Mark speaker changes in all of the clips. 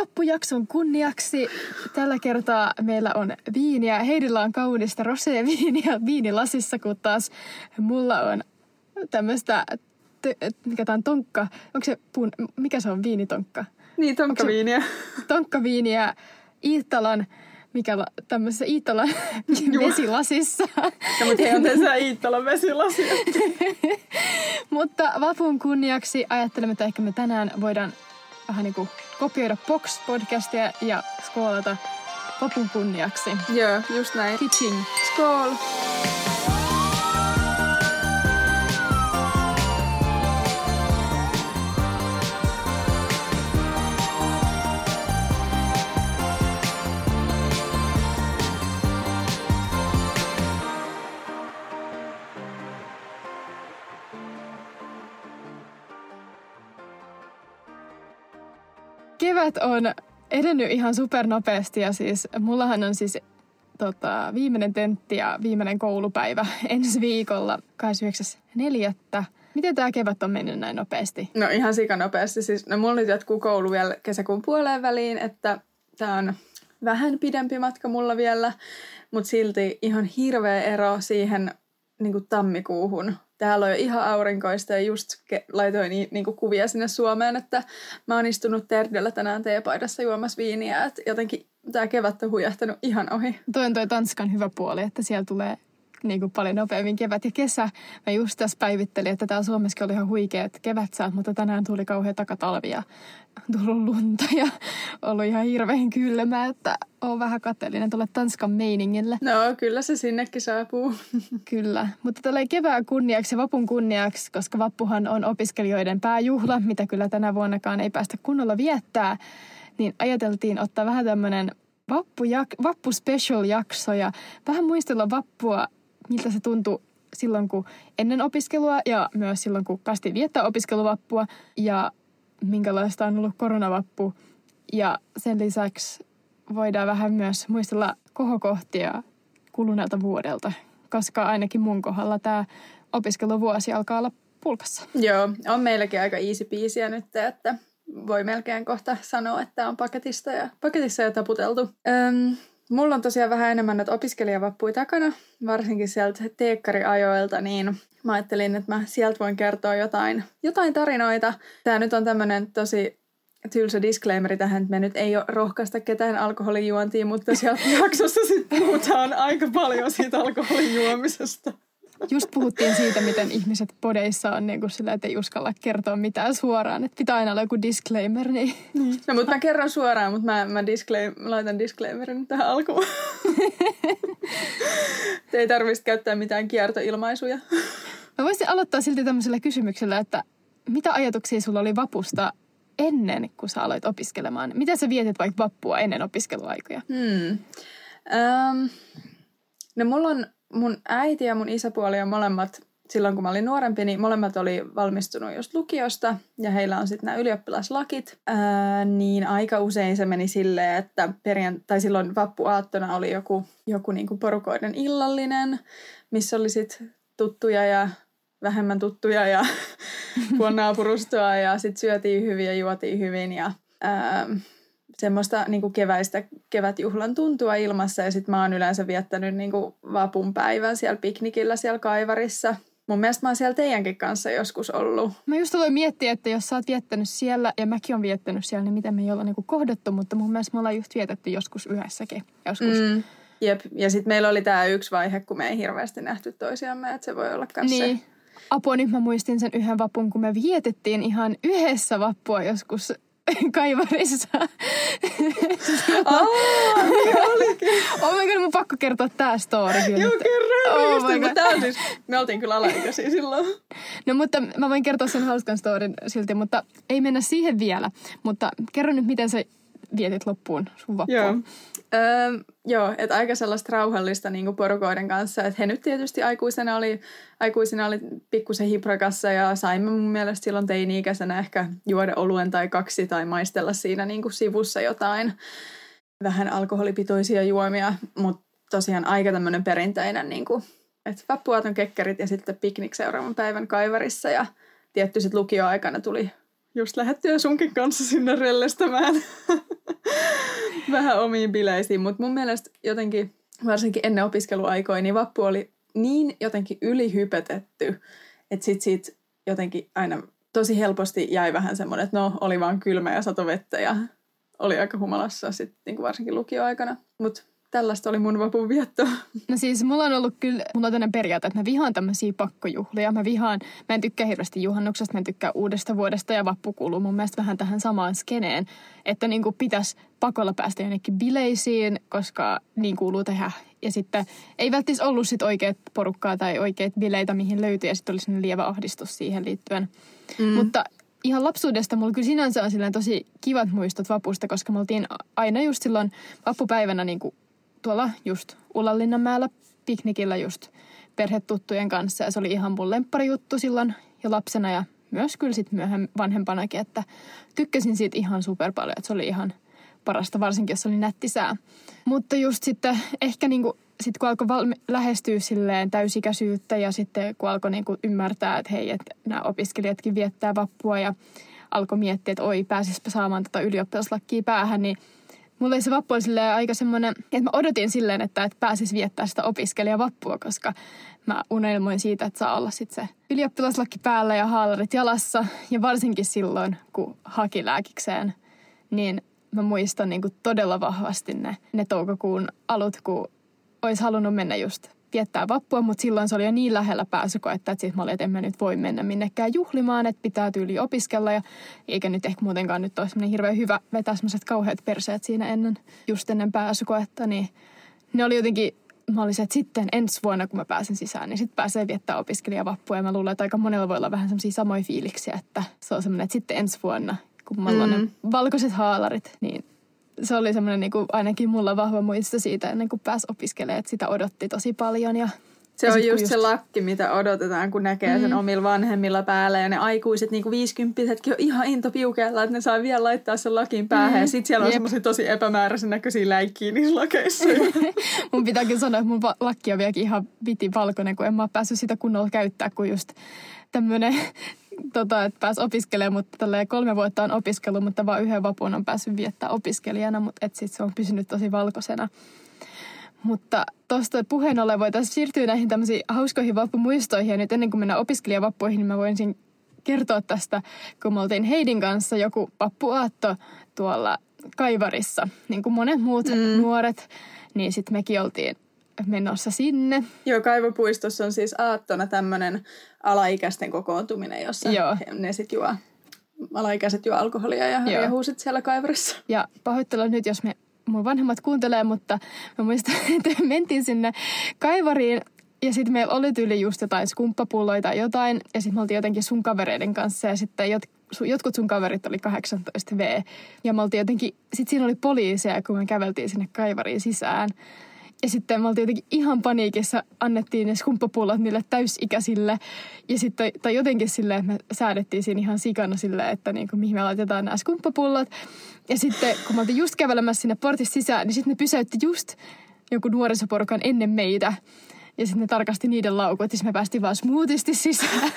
Speaker 1: vappujakson kunniaksi tällä kertaa meillä on viiniä. Heidillä on kaunista roséviiniä viinilasissa, kun taas mulla on tämmöistä, mikä tämä on tonkka, onko se puun, mikä se on viinitonkka?
Speaker 2: Niin, tonkkaviiniä.
Speaker 1: Tonkkaviiniä Iittalan mikä la, tämmöisessä Iittalan vesilasissa.
Speaker 2: Ja mutta he on tässä Iittalan vesilasia.
Speaker 1: mutta vapun kunniaksi ajattelemme, että ehkä me tänään voidaan vähän niin kuin kopioida Box-podcastia ja skoolata vapun kunniaksi.
Speaker 2: Joo, just näin.
Speaker 1: Kitching.
Speaker 2: Skål!
Speaker 1: Kevät on edennyt ihan supernopeasti ja siis mullahan on siis tota, viimeinen tentti ja viimeinen koulupäivä ensi viikolla 29.4. Miten tämä kevät on mennyt näin nopeasti?
Speaker 2: No ihan sikanopeasti. Siis, no mulla nyt jatkuu koulu vielä kesäkuun puoleen väliin, että tämä on vähän pidempi matka mulla vielä, mutta silti ihan hirveä ero siihen niin kuin tammikuuhun täällä on jo ihan aurinkoista ja just ke- laitoin ni- niinku kuvia sinne Suomeen, että mä oon istunut Terdellä tänään teepaidassa juomassa viiniä, että jotenkin tämä kevät on hujahtanut ihan ohi.
Speaker 1: Toi on toi Tanskan hyvä puoli, että siellä tulee niin kuin paljon nopeammin kevät ja kesä. Mä just tässä päivittelin, että täällä Suomessakin oli ihan huikeat kevätsäät, mutta tänään tuli kauhean takatalvi ja tullut lunta ja ollut ihan hirveän kylmä, että on vähän kateellinen tuolle Tanskan meiningille.
Speaker 2: No kyllä se sinnekin saapuu.
Speaker 1: Kyllä, mutta tällä kevään kunniaksi ja vapun kunniaksi, koska vappuhan on opiskelijoiden pääjuhla, mitä kyllä tänä vuonnakaan ei päästä kunnolla viettää, niin ajateltiin ottaa vähän tämmöinen vappu, vappu special jakso ja vähän muistella vappua miltä se tuntui silloin, kun ennen opiskelua ja myös silloin, kun päästiin viettää opiskeluvappua ja minkälaista on ollut koronavappu. Ja sen lisäksi voidaan vähän myös muistella kohokohtia kuluneelta vuodelta, koska ainakin mun kohdalla tämä opiskeluvuosi alkaa olla pulkassa.
Speaker 2: Joo, on meilläkin aika easy biisiä nyt, että voi melkein kohta sanoa, että on paketista ja, paketissa ja taputeltu. Öm, Mulla on tosiaan vähän enemmän näitä opiskelijavappuja takana, varsinkin sieltä teekkariajoilta, niin mä ajattelin, että mä sieltä voin kertoa jotain, jotain tarinoita. Tämä nyt on tämmöinen tosi tylsä disclaimeri tähän, että me nyt ei ole rohkaista ketään alkoholijuontiin, mutta sieltä jaksossa sitten puhutaan aika paljon siitä alkoholijuomisesta.
Speaker 1: Just puhuttiin siitä, miten ihmiset podeissa on niin kuin sillä, että ei uskalla kertoa mitään suoraan. Että pitää aina olla joku disclaimer. Niin.
Speaker 2: niin. No, mutta mä kerron suoraan, mutta mä, mä, disclaim, mä laitan disclaimerin tähän alkuun. ei tarvitsisi käyttää mitään kiertoilmaisuja.
Speaker 1: Mä voisin aloittaa silti tämmöisellä kysymyksellä, että mitä ajatuksia sulla oli vapusta ennen kuin sä aloit opiskelemaan? Miten sä vietit vaikka vappua ennen opiskeluaikoja?
Speaker 2: Hmm. Um, no mulla on mun äiti ja mun isäpuoli on molemmat, silloin kun mä olin nuorempi, niin molemmat oli valmistunut just lukiosta ja heillä on sitten nämä ylioppilaslakit. Ää, niin aika usein se meni silleen, että perjan, tai silloin vappuaattona oli joku, joku niinku porukoiden illallinen, missä oli sitten tuttuja ja vähemmän tuttuja ja naapurustoa ja sitten syötiin hyvin ja juotiin hyvin ja ää, semmoista niin kuin keväistä kevätjuhlan tuntua ilmassa ja sitten mä oon yleensä viettänyt niin kuin vapun päivän siellä piknikillä siellä kaivarissa. Mun mielestä mä oon siellä teidänkin kanssa joskus ollut.
Speaker 1: Mä just aloin miettiä, että jos sä oot viettänyt siellä ja mäkin oon viettänyt siellä, niin miten me ei olla niinku kohdattu, mutta mun mielestä me ollaan just vietetty joskus yhdessäkin. Joskus. Mm.
Speaker 2: Jep, ja sitten meillä oli tämä yksi vaihe, kun me ei hirveästi nähty toisiamme, että se voi olla kanssa niin. se.
Speaker 1: Apua, nyt mä muistin sen yhden vapun, kun me vietettiin ihan yhdessä vappua joskus kaivarissa.
Speaker 2: Oh, niin olikin.
Speaker 1: Oh my god, mun pakko kertoa tää story
Speaker 2: kyllä. Joo, kerro oh my god. Tää siis, me oltiin kyllä alaikäisiä silloin.
Speaker 1: No mutta mä voin kertoa sen hauskan storin silti, mutta ei mennä siihen vielä. Mutta kerro nyt, miten sä vietit loppuun sun vappua.
Speaker 2: Joo. Öö, joo, että aika sellaista rauhallista niin porukoiden kanssa. Että he nyt tietysti aikuisena oli, aikuisena oli pikkusen hiprakassa ja saimme mun mielestä silloin teini-ikäisenä ehkä juoda oluen tai kaksi tai maistella siinä niin sivussa jotain vähän alkoholipitoisia juomia, mutta tosiaan aika tämmöinen perinteinen, niin kuin, että vappuaaton kekkerit ja sitten piknik seuraavan päivän kaivarissa ja tietty sitten lukioaikana tuli just lähettyä sunkin kanssa sinne rellestämään. vähän omiin bileisiin, mutta mun mielestä jotenkin, varsinkin ennen opiskeluaikoja, niin vappu oli niin jotenkin ylihypetetty, että sit siitä jotenkin aina tosi helposti jäi vähän semmoinen, että no, oli vaan kylmä ja sato vettä ja oli aika humalassa sitten niin varsinkin lukioaikana. Mutta tällaista oli mun vapun vietto.
Speaker 1: No siis mulla on ollut kyllä, mulla on tämmöinen periaate, että mä vihaan tämmöisiä pakkojuhlia. Mä vihaan, mä en tykkää hirveästi juhannuksesta, mä en tykkää uudesta vuodesta ja vappu kuuluu mun mielestä vähän tähän samaan skeneen. Että niin kuin pitäisi pakolla päästä jonnekin bileisiin, koska niin kuuluu tehdä. Ja sitten ei välttämättä ollut sit oikeat porukkaa tai oikeat bileitä, mihin löytyi ja sitten oli sellainen lievä ahdistus siihen liittyen. Mm. Mutta ihan lapsuudesta mulla kyllä sinänsä on tosi kivat muistot vapusta, koska me oltiin aina just silloin vappupäivänä niin kuin tuolla just Ullanlinnanmäellä piknikillä just perhetuttujen kanssa. Ja se oli ihan mun juttu silloin jo lapsena ja myös kyllä sitten myöhemmin vanhempanakin, että tykkäsin siitä ihan super paljon, että se oli ihan parasta, varsinkin jos oli nätti sää. Mutta just sitten ehkä niinku, sit kun alkoi valmi- lähestyä silleen täysikäisyyttä ja sitten kun alkoi niinku ymmärtää, että hei, että nämä opiskelijatkin viettää vappua ja alkoi miettiä, että oi, pääsispä saamaan tätä tota ylioppilaslakkia päähän, niin mulla oli se vappu oli aika semmoinen, että mä odotin silleen, että, että pääsis viettää sitä opiskelijavappua, koska mä unelmoin siitä, että saa olla sitten se ylioppilaslakki päällä ja haalarit jalassa. Ja varsinkin silloin, kun haki lääkikseen, niin mä muistan niin kuin todella vahvasti ne, ne toukokuun alut, kun olisi halunnut mennä just viettää vappua, mutta silloin se oli jo niin lähellä pääsykoetta, että sitten mä olin, että en mä nyt voi mennä minnekään juhlimaan, että pitää tyyli opiskella ja eikä nyt ehkä muutenkaan nyt ole hirveän hyvä vetää semmoiset kauheat perseet siinä ennen, just ennen pääsykoetta, niin ne oli jotenkin mä olisin, että sitten ensi vuonna, kun mä pääsen sisään, niin sitten pääsee viettää opiskelijavappua. Ja mä luulen, että aika monella voi olla vähän semmoisia samoja fiiliksiä, että se on semmoinen, että sitten ensi vuonna, kun on mm. ne valkoiset haalarit, niin se oli semmoinen niin kuin, ainakin mulla vahva muisto siitä ennen kuin pääsi opiskelemaan, että sitä odotti tosi paljon ja
Speaker 2: se on just, just se lakki, mitä odotetaan, kun näkee mm. sen omilla vanhemmilla päällä. Ja ne aikuiset niin viisikymppisetkin on ihan into piukeella, että ne saa vielä laittaa sen lakin päähän. Mm. Ja sitten siellä on semmoisia tosi epämääräisen näköisiä läikkiä niissä lakeissa.
Speaker 1: mun pitääkin sanoa, että mun lakki on vieläkin ihan viti valkoinen, kun en mä ole päässyt sitä kunnolla käyttää, kun just tämmöinen tota, että pääsi opiskelemaan, mutta kolme vuotta on opiskellut, mutta vain yhden vapun on päässyt viettää opiskelijana, mutta et sit se on pysynyt tosi valkoisena. Mutta tuosta puheen ollen voitaisiin siirtyä näihin tämmöisiin hauskoihin vappumuistoihin. Ja nyt ennen kuin mennään opiskelijavappuihin, niin mä voisin kertoa tästä, kun me oltiin Heidin kanssa joku vappuaatto tuolla Kaivarissa. Niin kuin monet muut mm. nuoret, niin sitten mekin oltiin menossa sinne.
Speaker 2: Joo, Kaivopuistossa on siis aattona tämmöinen alaikäisten kokoontuminen, jossa Joo. ne sitten juo, alaikäiset juo alkoholia ja rehuu siellä kaivarissa.
Speaker 1: Ja pahoittelen nyt, jos me mun vanhemmat kuuntelee, mutta mä muistan, että mentiin sinne kaivariin ja sitten meillä oli tyyli just jotain skumppapulloita tai jotain. Ja sitten me oltiin jotenkin sun kavereiden kanssa ja sitten jot, jotkut sun kaverit oli 18V. Ja me oltiin jotenkin, sitten siinä oli poliiseja, kun me käveltiin sinne kaivariin sisään. Ja sitten me oltiin jotenkin ihan paniikissa, annettiin ne skumppapullot niille täysikäisille. Ja sitten, tai jotenkin silleen, että me säädettiin siinä ihan sikana silleen, että niin kuin, mihin me laitetaan nämä skumppapullot. Ja sitten kun me oltiin just kävelemässä sinne portissa sisään, niin sitten ne pysäytti just joku nuorisoporukan ennen meitä. Ja sitten ne tarkasti niiden laukut, ja me päästiin vaan smoothisti sisään.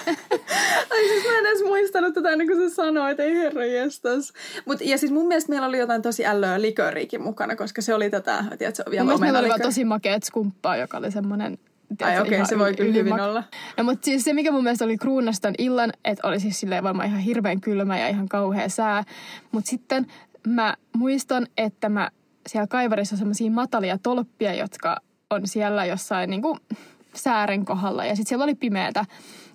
Speaker 2: Ai siis mä en edes muistanut tätä ennen kuin sä sanoit, ei herra jestas. Mut, ja siis mun mielestä meillä oli jotain tosi ällöä liköriikin mukana, koska se oli tätä, tiedätkö, vielä
Speaker 1: Mun meillä oli vaan tosi makeat skumppaa, joka oli semmoinen
Speaker 2: Ai okei, okay, se voi kyllä hyvin olla.
Speaker 1: No mutta siis se, mikä mun mielestä oli kruunastan illan, että oli siis silleen varmaan ihan hirveän kylmä ja ihan kauhea sää. Mutta sitten mä muistan, että mä siellä kaivarissa on semmoisia matalia tolppia, jotka on siellä jossain niin kuin säären kohdalla. Ja sitten siellä oli pimeätä.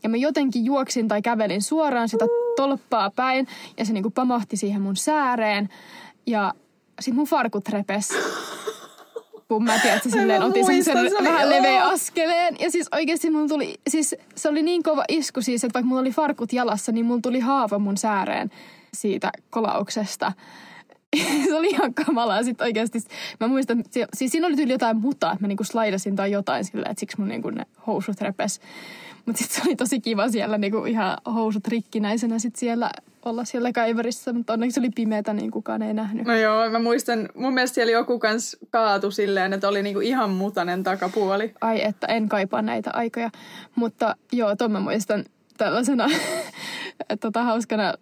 Speaker 1: Ja mä jotenkin juoksin tai kävelin suoraan sitä tolppaa päin. Ja se niin kuin pamahti siihen mun sääreen. Ja sitten mun farkut repes. kun mä tiedän, että silleen otin sen, sen vähän leveä askeleen. Ja siis oikeasti mun tuli, siis se oli niin kova isku siis, että vaikka mulla oli farkut jalassa, niin mulla tuli haava mun sääreen siitä kolauksesta. se oli ihan kamalaa. Sitten oikeasti, mä muistan, siis siinä oli tyyli jotain mutaa, että mä niinku slaidasin tai jotain silleen, että siksi mun niinku ne housut repes. Mutta sitten se oli tosi kiva siellä niinku ihan housut rikkinäisenä sit siellä olla siellä kaiverissa, mutta onneksi oli pimeätä, niin kukaan ei nähnyt.
Speaker 2: No joo, mä muistan, mun mielestä siellä joku kans kaatu silleen, että oli niinku ihan mutanen takapuoli.
Speaker 1: Ai, että en kaipaa näitä aikoja. Mutta joo, tuon mä muistan tällaisena tota, hauskana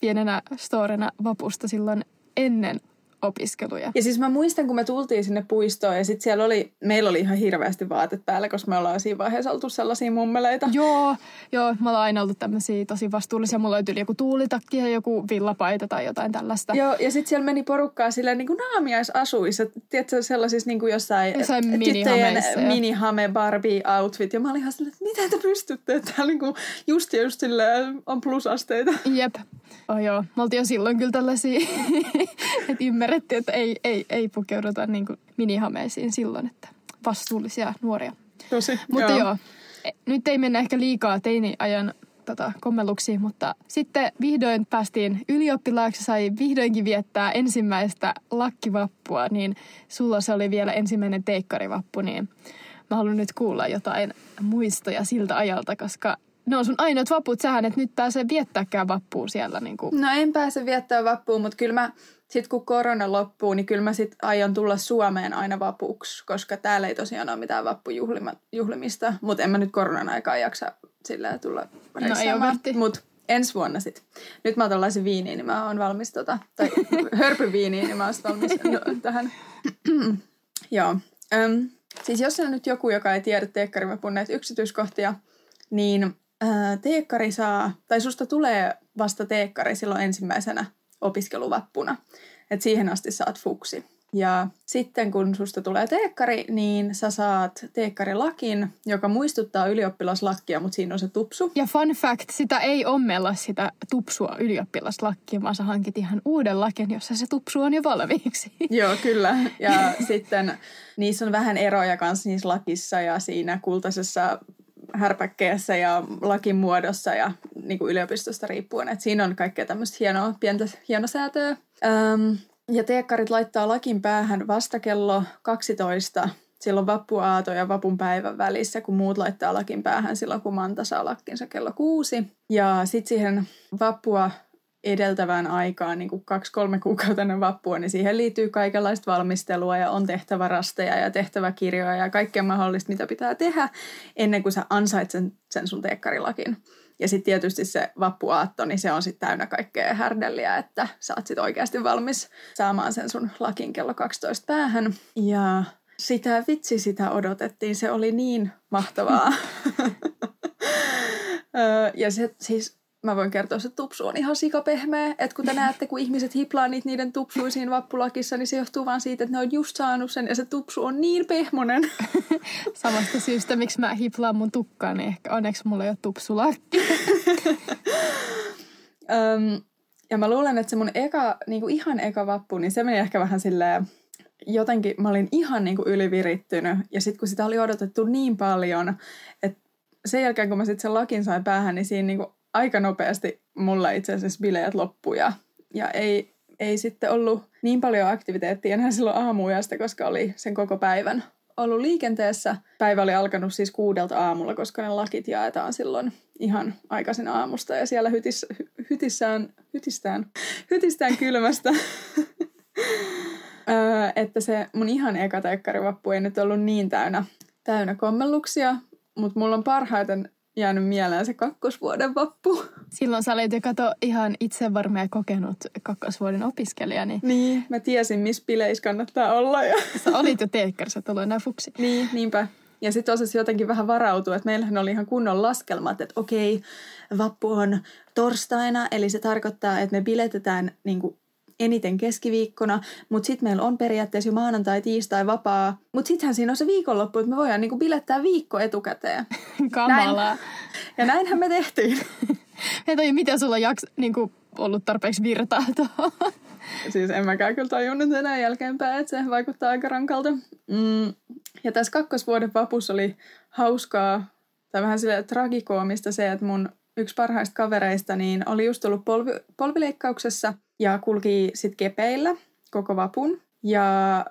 Speaker 1: pienenä storena vapusta silloin ennen opiskeluja.
Speaker 2: Ja siis mä muistan, kun me tultiin sinne puistoon ja sitten siellä oli, meillä oli ihan hirveästi vaatet päällä, koska me ollaan siinä vaiheessa oltu sellaisia mummeleita.
Speaker 1: Joo, joo, mä oon aina ollut tämmöisiä tosi vastuullisia. Mulla löytyi joku tuulitakki ja joku villapaita tai jotain tällaista.
Speaker 2: Joo, ja sitten siellä meni porukkaa silleen niin kuin naamiaisasuissa, tiedätkö, sellaisissa niin kuin jossain,
Speaker 1: Jossain
Speaker 2: tyttöjen minihame Barbie outfit. Ja mä olin ihan silleen, että miten te pystytte, että täällä niin kuin just ja just silleen on plusasteita.
Speaker 1: Jep. Oh joo, me oltiin jo silloin kyllä tällaisia, että ymmärrettiin, että ei, ei, ei pukeuduta niin kuin minihameisiin silloin, että vastuullisia nuoria.
Speaker 2: Tosi,
Speaker 1: Mutta joo. joo, e- nyt ei mennä ehkä liikaa teiniajan tota, kommelluksiin, mutta sitten vihdoin päästiin ylioppilaaksi, sai vihdoinkin viettää ensimmäistä lakkivappua, niin sulla se oli vielä ensimmäinen teikkarivappu, niin mä haluan nyt kuulla jotain muistoja siltä ajalta, koska ne on sun ainoat vaput, sähän et nyt pääse viettääkään vappua siellä. Niin kuin.
Speaker 2: No en pääse viettää vappua, mutta kyllä mä, sit kun korona loppuu, niin kyllä mä sit aion tulla Suomeen aina vapuksi, koska täällä ei tosiaan ole mitään vappujuhlimista, mutta en mä nyt koronan aikaa jaksa sillä tulla
Speaker 1: No
Speaker 2: reissaamaan.
Speaker 1: vähti.
Speaker 2: Mutta ensi vuonna sit. Nyt mä otan lasin viiniin, niin mä oon valmis tota, tai hörpyviiniin, niin mä oon valmis no, tähän. Joo. Öm, siis jos on nyt joku, joka ei tiedä teekkarivapun näitä yksityiskohtia, niin ää, teekkari saa, tai susta tulee vasta teekkari silloin ensimmäisenä opiskeluvappuna. Et siihen asti saat fuksi. Ja sitten kun susta tulee teekkari, niin sä saat teekkarilakin, joka muistuttaa ylioppilaslakkia, mutta siinä on se tupsu.
Speaker 1: Ja fun fact, sitä ei ommella sitä tupsua ylioppilaslakkiin, vaan sä hankit ihan uuden lakin, jossa se tupsu on jo valmiiksi.
Speaker 2: Joo, kyllä. Ja sitten niissä on vähän eroja kanssa niissä lakissa ja siinä kultaisessa härpäkkeessä ja lakin muodossa ja niin kuin yliopistosta riippuen. Et siinä on kaikkea tämmöistä hienoa, pientä hienosäätöä. Öm, ja teekkarit laittaa lakin päähän vasta kello 12 silloin vappuaato ja vapun päivän välissä, kun muut laittaa lakin päähän silloin, kun Manta saa lakkinsa kello kuusi. Ja sitten siihen vappua edeltävään aikaan, niin kuin kaksi-kolme kuukautta ennen vappua, niin siihen liittyy kaikenlaista valmistelua ja on tehtävä rasteja ja tehtävä kirjoja ja kaikkea mahdollista, mitä pitää tehdä ennen kuin sä ansait sen, sen sun teekkarilakin. Ja sitten tietysti se vappuaatto, niin se on sitten täynnä kaikkea härdelliä, että sä oot sitten oikeasti valmis saamaan sen sun lakin kello 12 päähän. Ja sitä vitsi sitä odotettiin, se oli niin mahtavaa. Ja se siis, mä voin kertoa, että se tupsu on ihan sikapehmeä. Että kun te näette, kun ihmiset hiplaa niitä niiden tupsuisiin vappulakissa, niin se johtuu vaan siitä, että ne on just saanut sen ja se tupsu on niin pehmonen.
Speaker 1: Samasta syystä, miksi mä hiplaan mun tukkaa, niin ehkä onneksi mulla ei ole tupsulakki.
Speaker 2: Öm, ja mä luulen, että se mun eka, niinku ihan eka vappu, niin se meni ehkä vähän silleen, jotenkin mä olin ihan niinku ylivirittynyt. Ja sitten kun sitä oli odotettu niin paljon, että sen jälkeen kun mä sitten sen lakin sain päähän, niin siinä niinku aika nopeasti mulla itse asiassa bileet loppui. Ja, ja ei, ei sitten ollut niin paljon aktiviteettia enää silloin aamuyöstä, koska oli sen koko päivän ollut liikenteessä. Päivä oli alkanut siis kuudelta aamulla, koska ne lakit jaetaan silloin ihan aikaisin aamusta ja siellä hytis, hy- hytissään, hytistään, hytistään kylmästä. Öö, että se mun ihan eka teekkarivappu ei nyt ollut niin täynnä, täynnä kommelluksia, mutta mulla on parhaiten jäänyt mieleen se kakkosvuoden vappu.
Speaker 1: Silloin sä olit jo kato ihan itsevarma ja kokenut kakkosvuoden opiskelija, niin
Speaker 2: Niin, mä tiesin, missä bileissä kannattaa olla. Ja...
Speaker 1: sä olit jo teekkarissa, et ollut enää fuksi.
Speaker 2: Niin, niinpä. Ja sitten osasi jotenkin vähän varautua, että meillähän oli ihan kunnon laskelmat, että okei, vappu on torstaina, eli se tarkoittaa, että me biletetään niin kuin eniten keskiviikkona, mutta sitten meillä on periaatteessa jo maanantai, tiistai vapaa, mutta sittenhän siinä on se viikonloppu, että me voidaan niin kuin bilettää viikko etukäteen.
Speaker 1: Kamalaa.
Speaker 2: Ja näinhän me tehtiin.
Speaker 1: En tajua, miten sulla on jaks, niin kuin, ollut tarpeeksi virtaa tuohon.
Speaker 2: Siis en mäkään kyllä tajunnut enää jälkeenpäin, että se vaikuttaa aika rankalta. Mm. Ja tässä kakkosvuoden vapussa oli hauskaa, tai vähän sille tragikoomista se, että mun yksi parhaista kavereista niin oli just ollut polvi, polvileikkauksessa ja kulki sitten kepeillä koko vapun. Ja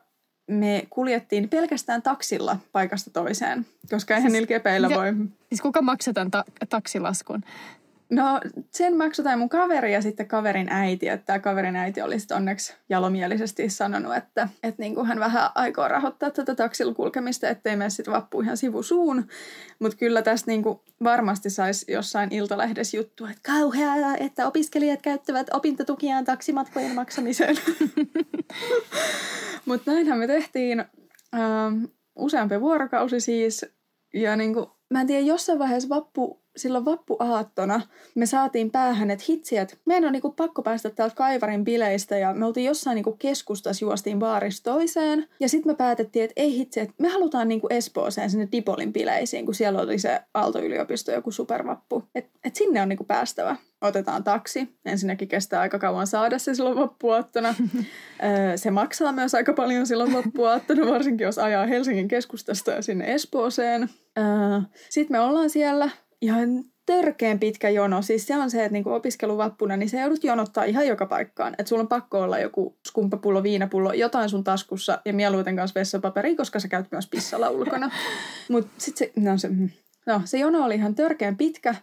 Speaker 2: me kuljettiin pelkästään taksilla paikasta toiseen, koska eihän
Speaker 1: Siis-
Speaker 2: niillä kepeillä
Speaker 1: ja-
Speaker 2: voi...
Speaker 1: Siis kuka maksaa tämän ta- taksilaskun?
Speaker 2: No sen maksoi tai mun kaveri ja sitten kaverin äiti. Että tämä kaverin äiti oli sitten onneksi jalomielisesti sanonut, että, että niin kuin hän vähän aikoo rahoittaa tätä taksilla kulkemista, ettei mene sitten vappu ihan sivusuun. Mutta kyllä tästä niin kuin varmasti saisi jossain iltalehdessä juttu, että kauheaa, että opiskelijat käyttävät opintotukiaan taksimatkojen maksamiseen. Mutta näinhän me tehtiin ähm, useampi vuorokausi siis. Ja niin kuin, mä en tiedä, jossain vaiheessa vappu silloin vappuaattona me saatiin päähän, että hitsi, että meidän on niinku pakko päästä täältä Kaivarin bileistä ja me oltiin jossain niinku keskustassa, juostiin baarista toiseen. Ja sitten me päätettiin, että ei hitsi, että me halutaan niinku Espooseen sinne Dipolin bileisiin, kun siellä oli se Aalto-yliopisto joku supervappu. Että et sinne on niinku päästävä. Otetaan taksi. Ensinnäkin kestää aika kauan saada se silloin vappuaattona. se maksaa myös aika paljon silloin vappuaattona, varsinkin jos ajaa Helsingin keskustasta sinne Espooseen. Sitten me ollaan siellä, ihan törkeen pitkä jono. Siis se on se, että niinku opiskeluvappuna, niin se joudut jonottaa ihan joka paikkaan. Että sulla on pakko olla joku skumppapullo, viinapullo, jotain sun taskussa ja mieluiten kanssa vessapaperi, koska sä käyt myös pissalla ulkona. Mutta sitten se, no se, no, se jono oli ihan törkeen pitkä.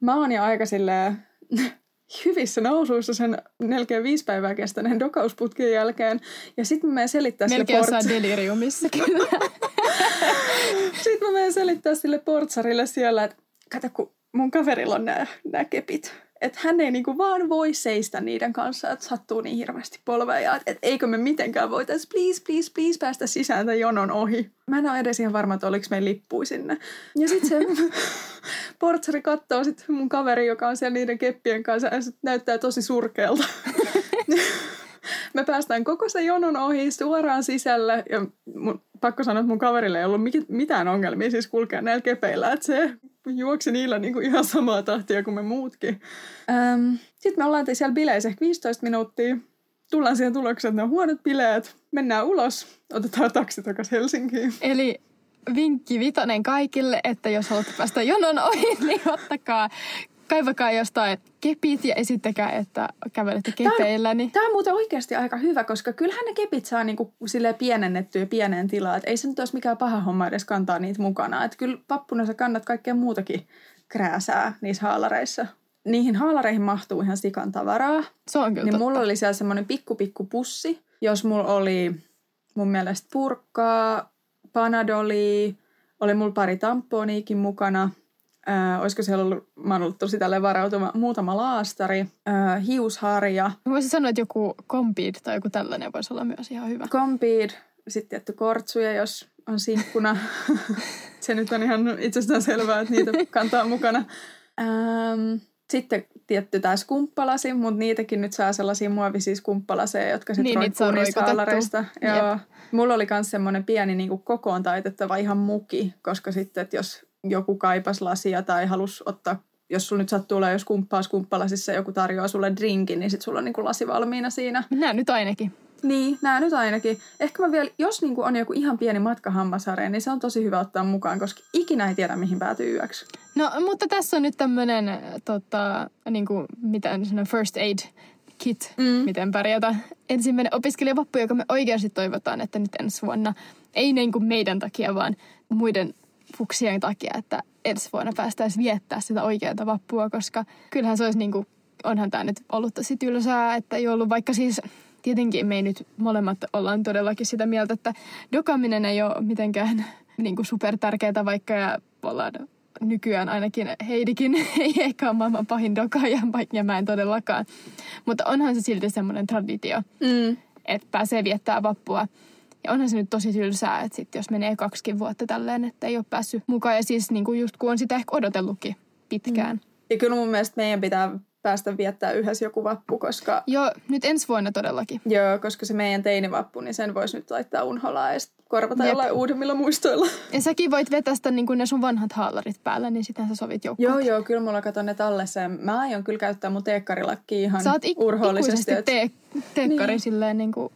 Speaker 2: Mä oon jo aika silleen hyvissä nousuissa sen melkein viisi päivää kestäneen dokausputkin jälkeen. Ja sitten mä menen selittää
Speaker 1: melkein sille deliriumissa kyllä.
Speaker 2: sitten mä menen selittää sille portsarille siellä, että kato kun mun kaverilla on nämä, nämä kepit. Että hän ei niinku vaan voi seistä niiden kanssa, että sattuu niin hirveästi polveja. Että et eikö me mitenkään voitaisiin please, please, please päästä sisään tämän jonon ohi. Mä en ole edes ihan varma, että oliko meillä lippui sinne. Ja sitten se portsari katsoo sit mun kaveri, joka on siellä niiden keppien kanssa ja näyttää tosi surkealta. me päästään koko se jonon ohi suoraan sisälle ja mun, pakko sanoa, että mun kaverille ei ollut mitään ongelmia siis kulkea näillä kepeillä, että se juoksi niillä niinku ihan samaa tahtia kuin me muutkin. Ähm, Sitten me ollaan siellä bileissä ehkä 15 minuuttia. Tullaan siihen tulokseen, että ne on huonot bileet. Mennään ulos, otetaan taksi takaisin Helsinkiin.
Speaker 1: Eli vinkki vitonen kaikille, että jos haluatte päästä jonon ohi, niin ottakaa kaivakaa jostain kepit ja esittäkää, että kävelette kepeillä. Niin...
Speaker 2: Tämä on muuten oikeasti aika hyvä, koska kyllähän ne kepit saa niinku pienennettyä pieneen tilaan. Et ei se nyt olisi mikään paha homma edes kantaa niitä mukana. Et kyllä pappuna sä kannat kaikkea muutakin krääsää niissä haalareissa. Niihin haalareihin mahtuu ihan sikan tavaraa.
Speaker 1: Se on kyllä
Speaker 2: Niin
Speaker 1: totta.
Speaker 2: mulla oli siellä semmoinen pikku pikku pussi, jos mulla oli mun mielestä purkkaa, panadoli, oli mulla pari tamponiikin mukana – Äh, olisiko siellä ollut, mä ollut tosi tälle varautuma, muutama laastari, äh, hiusharja.
Speaker 1: Mä voisin sanoa, että joku kompid tai joku tällainen voisi olla myös ihan hyvä.
Speaker 2: Kompid, sitten tietty kortsuja, jos on sinkkuna. Se nyt on ihan itsestään selvää, että niitä kantaa mukana. Ähm, sitten tietty tämä skumppalasi, mutta niitäkin nyt saa sellaisia muovisia skumppalaseja, jotka sitten niin, roikkuu niistä haalareista. Joo. Mulla oli myös semmoinen pieni niin kokoon taitettava ihan muki, koska sitten, että jos joku kaipas lasia tai halus ottaa, jos sulla nyt sattuu olla jos kumppaa skumppalasissa joku tarjoaa sulle drinkin, niin sitten sulla on niin kuin lasi valmiina siinä.
Speaker 1: Nää nyt ainakin.
Speaker 2: Niin, nämä nyt ainakin. Ehkä mä vielä, jos niin kuin on joku ihan pieni matka hammasharjaan, niin se on tosi hyvä ottaa mukaan, koska ikinä ei tiedä, mihin päätyy yöksi.
Speaker 1: No, mutta tässä on nyt tämmöinen, tota, niin kuin, mitä first aid kit, mm. miten pärjätä. Ensimmäinen opiskelijavappu, joka me oikeasti toivotaan, että nyt ensi vuonna, ei niin kuin meidän takia, vaan muiden fuksien takia, että ensi vuonna päästäisiin viettää sitä oikeaa vappua, koska kyllähän se olisi niin kuin, onhan tämä nyt ollut tosi tylsää, että ei ollut vaikka siis tietenkin me ei nyt molemmat ollaan todellakin sitä mieltä, että dokaminen ei ole mitenkään niin kuin super tärkeää, vaikka ja ollaan nykyään ainakin Heidikin ei ehkä ole maailman pahin dokaaja, ja mä en todellakaan. Mutta onhan se silti semmoinen traditio, mm. että pääsee viettää vappua. Ja onhan se nyt tosi tylsää, että sit jos menee kaksikin vuotta tälleen, että ei ole päässyt mukaan. Ja siis niin kuin just kun on sitä ehkä odotellutkin pitkään. Mm.
Speaker 2: Ja kyllä mun mielestä meidän pitää päästä viettää yhdessä joku vappu, koska...
Speaker 1: Joo, nyt ensi vuonna todellakin.
Speaker 2: Joo, koska se meidän teinivappu, niin sen voisi nyt laittaa unholaan ja korvata Jep. jollain uudemmilla muistoilla.
Speaker 1: Ja säkin voit vetästä niin ne sun vanhat haalarit päällä, niin sitten sä sovit joukkoon.
Speaker 2: Joo, joo, kyllä mulla katon ne tallessa. Ja mä aion kyllä käyttää mun teekkarilakki ihan Sä oot ik- urhoollisesti.
Speaker 1: Sä te- teekkari niin. silleen niin kuin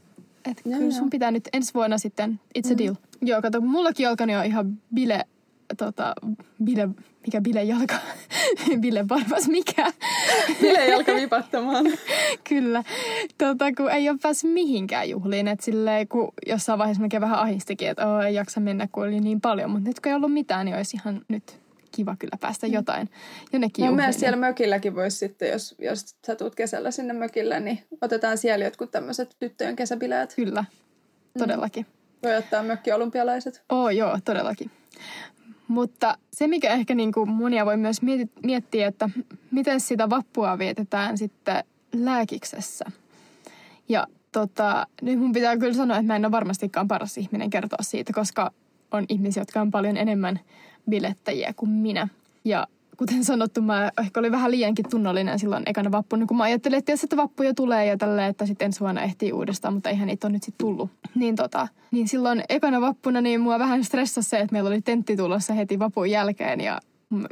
Speaker 1: että kyllä joo. sun pitää nyt ensi vuonna sitten, it's a mm. deal. Joo, kato, mullakin alkani jo ihan bile, tota, bile, mikä bilejalka, bilevarvas, mikä.
Speaker 2: Bilejalka vipattamaan.
Speaker 1: kyllä, tota, kun ei ole päässyt mihinkään juhliin, että silleen, kun jossain vaiheessa melkein vähän ahistikin, että oh, ei jaksa mennä, kun oli niin paljon, mutta nyt kun ei ollut mitään, niin olisi ihan nyt kiva kyllä päästä jotain jonnekin
Speaker 2: Mun mielestä siellä mökilläkin voisi sitten, jos, jos sä tuut kesällä sinne mökille, niin otetaan siellä jotkut tämmöiset tyttöjen kesäbileet.
Speaker 1: Kyllä, todellakin.
Speaker 2: Voi ottaa mökkiolympialaiset.
Speaker 1: Oo, joo, todellakin. Mutta se, mikä ehkä niin kuin monia voi myös miettiä, että miten sitä vappua vietetään sitten lääkiksessä. Ja tota, nyt mun pitää kyllä sanoa, että mä en ole varmastikaan paras ihminen kertoa siitä, koska on ihmisiä, jotka on paljon enemmän bilettäjiä kuin minä. Ja kuten sanottu, mä ehkä olin vähän liiankin tunnollinen silloin ekana vappuna, kun mä ajattelin, että, että vappu jo tulee ja tälle, että sitten ensi vuonna ehtii uudestaan, mutta eihän niitä ole nyt sitten tullut. Niin, tota, niin silloin ekana vappuna niin mua vähän stressasi se, että meillä oli tentti tulossa heti vapun jälkeen ja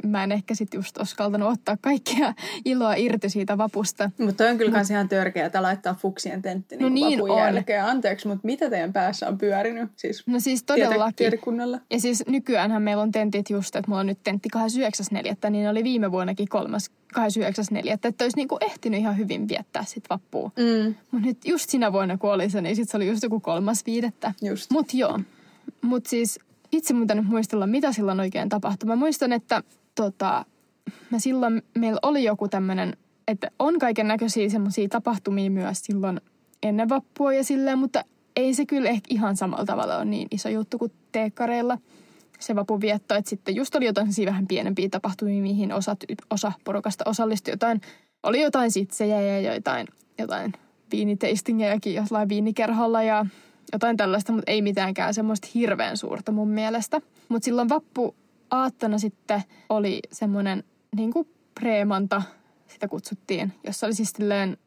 Speaker 1: mä en ehkä sitten just uskaltanut ottaa kaikkea iloa irti siitä vapusta.
Speaker 2: Mutta on kyllä kans ihan törkeä, laittaa fuksien tentti niin
Speaker 1: No
Speaker 2: no
Speaker 1: niin
Speaker 2: vapun
Speaker 1: on.
Speaker 2: jälkeen. Anteeksi, mutta mitä teidän päässä on pyörinyt? Siis
Speaker 1: No siis todellakin. Ja siis nykyäänhän meillä on tentit just, että mulla on nyt tentti 29.4, niin oli viime vuonnakin kolmas 29.4, että olisi niinku ehtinyt ihan hyvin viettää sit vappua.
Speaker 2: Mm,
Speaker 1: Mutta nyt just sinä vuonna, kun oli se, niin sit se oli just joku kolmas viidettä.
Speaker 2: just.
Speaker 1: Mut joo. Mut siis itse mun nyt muistella, mitä silloin oikein tapahtui. Mä muistan, että tota, mä silloin, meillä oli joku tämmöinen, että on kaiken näköisiä semmoisia tapahtumia myös silloin ennen vappua ja silleen, mutta ei se kyllä ehkä ihan samalla tavalla ole niin iso juttu kuin teekkareilla se vapun vietto, että sitten just oli jotain vähän pienempiä tapahtumia, mihin osa, osa porukasta osallistui jotain. Oli jotain sitsejä ja jotain, jotain viiniteistingejäkin jollain viinikerholla ja jotain tällaista, mutta ei mitäänkään semmoista hirveän suurta mun mielestä. Mutta silloin vappu aattona sitten oli semmoinen niin kuin preemanta, sitä kutsuttiin, jossa oli siis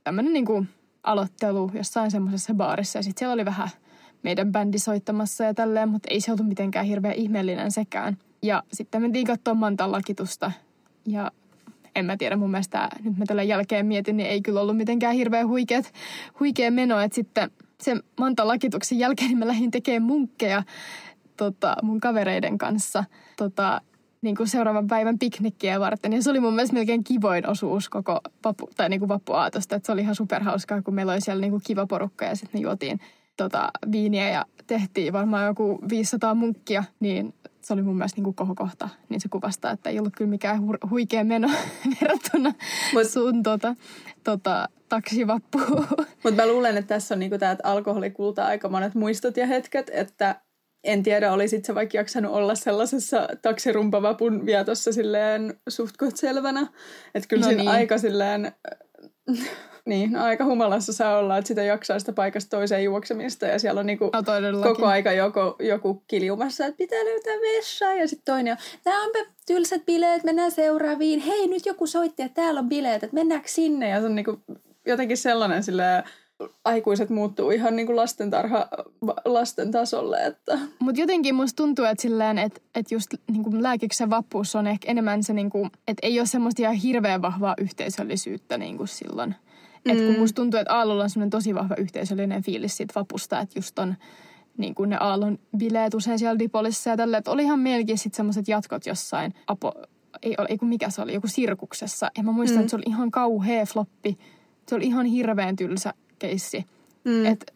Speaker 1: tämmöinen niin kuin aloittelu jossain semmoisessa baarissa ja sitten siellä oli vähän meidän bändi soittamassa ja tälleen, mutta ei se ollut mitenkään hirveän ihmeellinen sekään. Ja sitten mentiin katsomaan Mantan lakitusta ja en mä tiedä, mun mielestä nyt mä tällä jälkeen mietin, niin ei kyllä ollut mitenkään hirveän huikeat, huikea meno, että sitten sen Mantan lakituksen jälkeen niin mä lähdin tekemään munkkeja tota, mun kavereiden kanssa tota, niin kuin seuraavan päivän piknikkiä varten. Ja se oli mun mielestä melkein kivoin osuus koko vappu, tai niin kuin vappuaatosta. Että se oli ihan superhauskaa, kun meillä oli siellä niin kuin kiva porukka ja sitten me juotiin tota, viiniä ja tehtiin varmaan joku 500 munkkia, niin se oli mun mielestä niin kuin kohokohta. Niin se kuvastaa, että ei ollut kyllä mikään hu- huikea meno verrattuna
Speaker 2: Mut-
Speaker 1: sun tota, tota, taksivappuun.
Speaker 2: Mutta mä luulen, että tässä on niinku tää, että alkoholi kultaa aika monet muistot ja hetket, että en tiedä, olisit sä vaikka jaksanut olla sellaisessa taksirumpavapun vietossa silleen suht selvänä. Että kyllä no siinä
Speaker 1: niin.
Speaker 2: aika silleen, niin, no aika humalassa saa olla, että sitä jaksaa sitä paikasta toiseen juoksemista ja siellä on niinku
Speaker 1: No todellakin.
Speaker 2: koko aika joku, joku kiljumassa, että pitää löytää vessaa ja sitten toinen on, tää onpa tylsät bileet, mennään seuraaviin. Hei, nyt joku soitti, että täällä on bileet, että mennäänkö sinne? Ja se on niinku jotenkin sellainen silleen, aikuiset muuttuu ihan niinku lastentarha, lasten tasolle, että
Speaker 1: Mutta jotenkin musta tuntuu, että silleen, että et just niinku lääkiksen vappuus on ehkä enemmän se, niinku, että ei ole semmoista ihan hirveän vahvaa yhteisöllisyyttä niinku silloin. Mm. Et kun musta tuntuu, että Aallolla on semmoinen tosi vahva yhteisöllinen fiilis siitä vapusta, että just on niin kuin ne Aallon bileet usein siellä Dipolissa ja tällä, että olihan meilläkin sitten semmoiset jatkot jossain, apo, ei, ole, ei kun mikä se oli, joku sirkuksessa. Ja mä muistan, mm. että se oli ihan kauhea floppi. Se oli ihan hirveän tylsä keissi.
Speaker 2: mm.
Speaker 1: Et,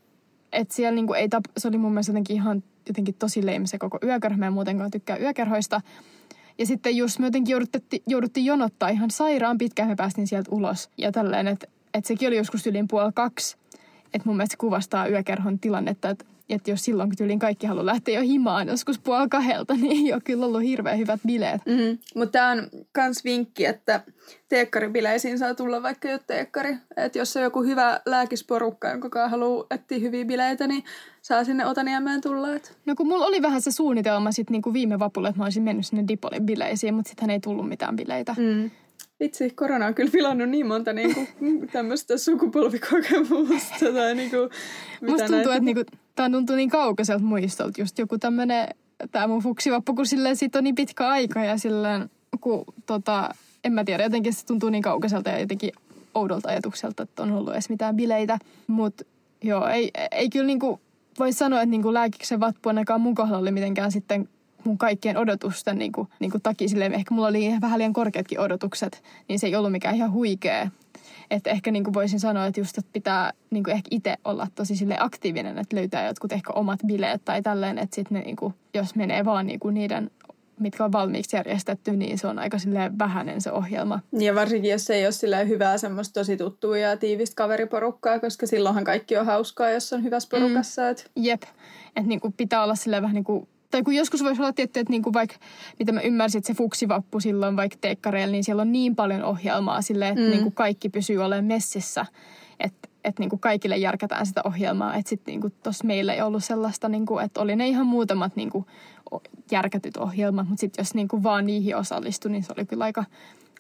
Speaker 1: et siellä niinku ei tap, se oli mun mielestä jotenkin ihan jotenkin tosi leimi se koko yökerho. Mä en muutenkaan tykkää yökerhoista. Ja sitten just me jotenkin jouduttiin, jouduttiin jonottaa ihan sairaan pitkään, me päästiin sieltä ulos. Ja tälleen, että et sekin oli joskus yliin puoli kaksi. Että mun mielestä se kuvastaa yökerhon tilannetta, että että jos silloin, kun tyyliin kaikki haluaa lähteä jo himaan joskus puoli kahdelta, niin ei ole kyllä ollut hirveän hyvät bileet.
Speaker 2: Mm-hmm. Mutta tämä on kans vinkki, että teekkaribileisiin saa tulla vaikka jo teekkari. Että jos on joku hyvä lääkisporukka, jonka kanssa haluaa etsiä hyviä bileitä, niin saa sinne Otaniemään tulla. Et.
Speaker 1: No kun mulla oli vähän se suunnitelma sit niinku viime vapulle, että mä olisin mennyt sinne Dipolin bileisiin, mutta sitten ei tullut mitään bileitä.
Speaker 2: Mm. Vitsi, korona on kyllä pilannut niin monta niinku, tämmöistä sukupolvikokemusta. Tai niinku, mitä
Speaker 1: Musta tuntuu,
Speaker 2: näitä-
Speaker 1: että niinku, tää tuntuu niin kaukaiselta muistolta. Just joku tämmönen, tää mun fuksivappu, kun silleen siitä on niin pitkä aika ja silleen, kun tota, en mä tiedä, jotenkin se tuntuu niin kaukaiselta ja jotenkin oudolta ajatukselta, että on ollut edes mitään bileitä. Mutta joo, ei, ei kyllä niinku, voi sanoa, että niinku lääkiksen vappu ainakaan mun kohdalla oli mitenkään sitten mun kaikkien odotusten niinku, niinku takia. Silleen, ehkä mulla oli vähän liian korkeatkin odotukset, niin se ei ollut mikään ihan huikea. Että ehkä niin kuin voisin sanoa, että just että pitää niin kuin ehkä itse olla tosi sille aktiivinen, että löytää jotkut ehkä omat bileet tai tälleen, että sitten niin kuin, jos menee vaan niin kuin niiden mitkä on valmiiksi järjestetty, niin se on aika silleen vähäinen se ohjelma.
Speaker 2: Ja varsinkin, jos ei ole silleen hyvää semmoista tosi tuttua ja tiivistä kaveriporukkaa, koska silloinhan kaikki on hauskaa, jos on hyvässä porukassa. Mm. Et...
Speaker 1: Jep, että niinku pitää olla silleen vähän niin kuin tai kun joskus voisi olla tietty, että niinku vaikka, mitä mä ymmärsin, että se fuksivappu silloin vaikka teekkareilla, niin siellä on niin paljon ohjelmaa silleen, että mm. niinku kaikki pysyy olemaan messissä. Että että niinku kaikille järkätään sitä ohjelmaa. Että sitten niinku tuossa meillä ei ollut sellaista, niinku, että oli ne ihan muutamat niinku järkätyt ohjelmat, mutta sitten jos niinku vaan niihin osallistui, niin se oli kyllä aika,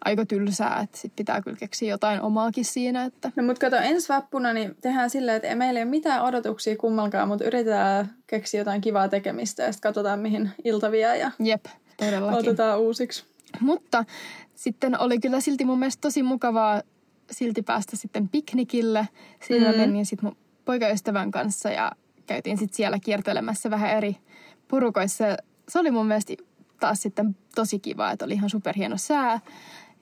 Speaker 1: aika tylsää, että sit pitää kyllä keksiä jotain omaakin siinä. Että.
Speaker 2: No mutta kato, ensi vappuna niin tehdään silleen, että meillä ei ole mitään odotuksia kummalkaan, mutta yritetään keksiä jotain kivaa tekemistä ja sitten katsotaan mihin ilta vie ja
Speaker 1: Jep, todellakin.
Speaker 2: otetaan uusiksi.
Speaker 1: Mutta sitten oli kyllä silti mun mielestä tosi mukavaa silti päästä sitten piknikille. Siinä mm. menin sitten mun poikaystävän kanssa ja käytiin sitten siellä kiertelemässä vähän eri porukoissa. Se oli mun mielestä taas sitten tosi kiva, että oli ihan superhieno sää.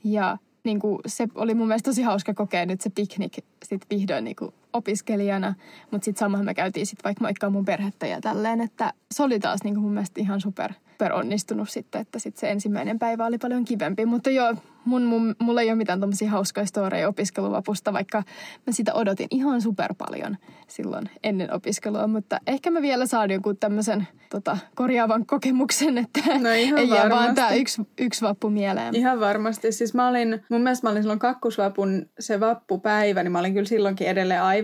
Speaker 1: Ja niin kuin, se oli mun mielestä tosi hauska kokea nyt se piknik sitten vihdoin niin kuin opiskelijana. Mutta sitten samalla me käytiin sitten vaikka moikkaa mun perhettä ja tälleen, että se oli taas niin kuin mun mielestä ihan super, super onnistunut sitten, että sitten se ensimmäinen päivä oli paljon kivempi. Mutta joo, mun, mun, mulla ei ole mitään tommosia hauskoja storeja opiskeluvapusta, vaikka mä sitä odotin ihan super paljon silloin ennen opiskelua. Mutta ehkä mä vielä saan jonkun tämmöisen tota, korjaavan kokemuksen, että
Speaker 2: no ihan
Speaker 1: ei
Speaker 2: jää
Speaker 1: vaan tämä yksi, yksi vappu mieleen.
Speaker 2: Ihan varmasti. Siis mä olin, mun mielestä mä olin silloin kakkosvapun se vappupäivä, niin mä olin kyllä silloinkin edelleen aivan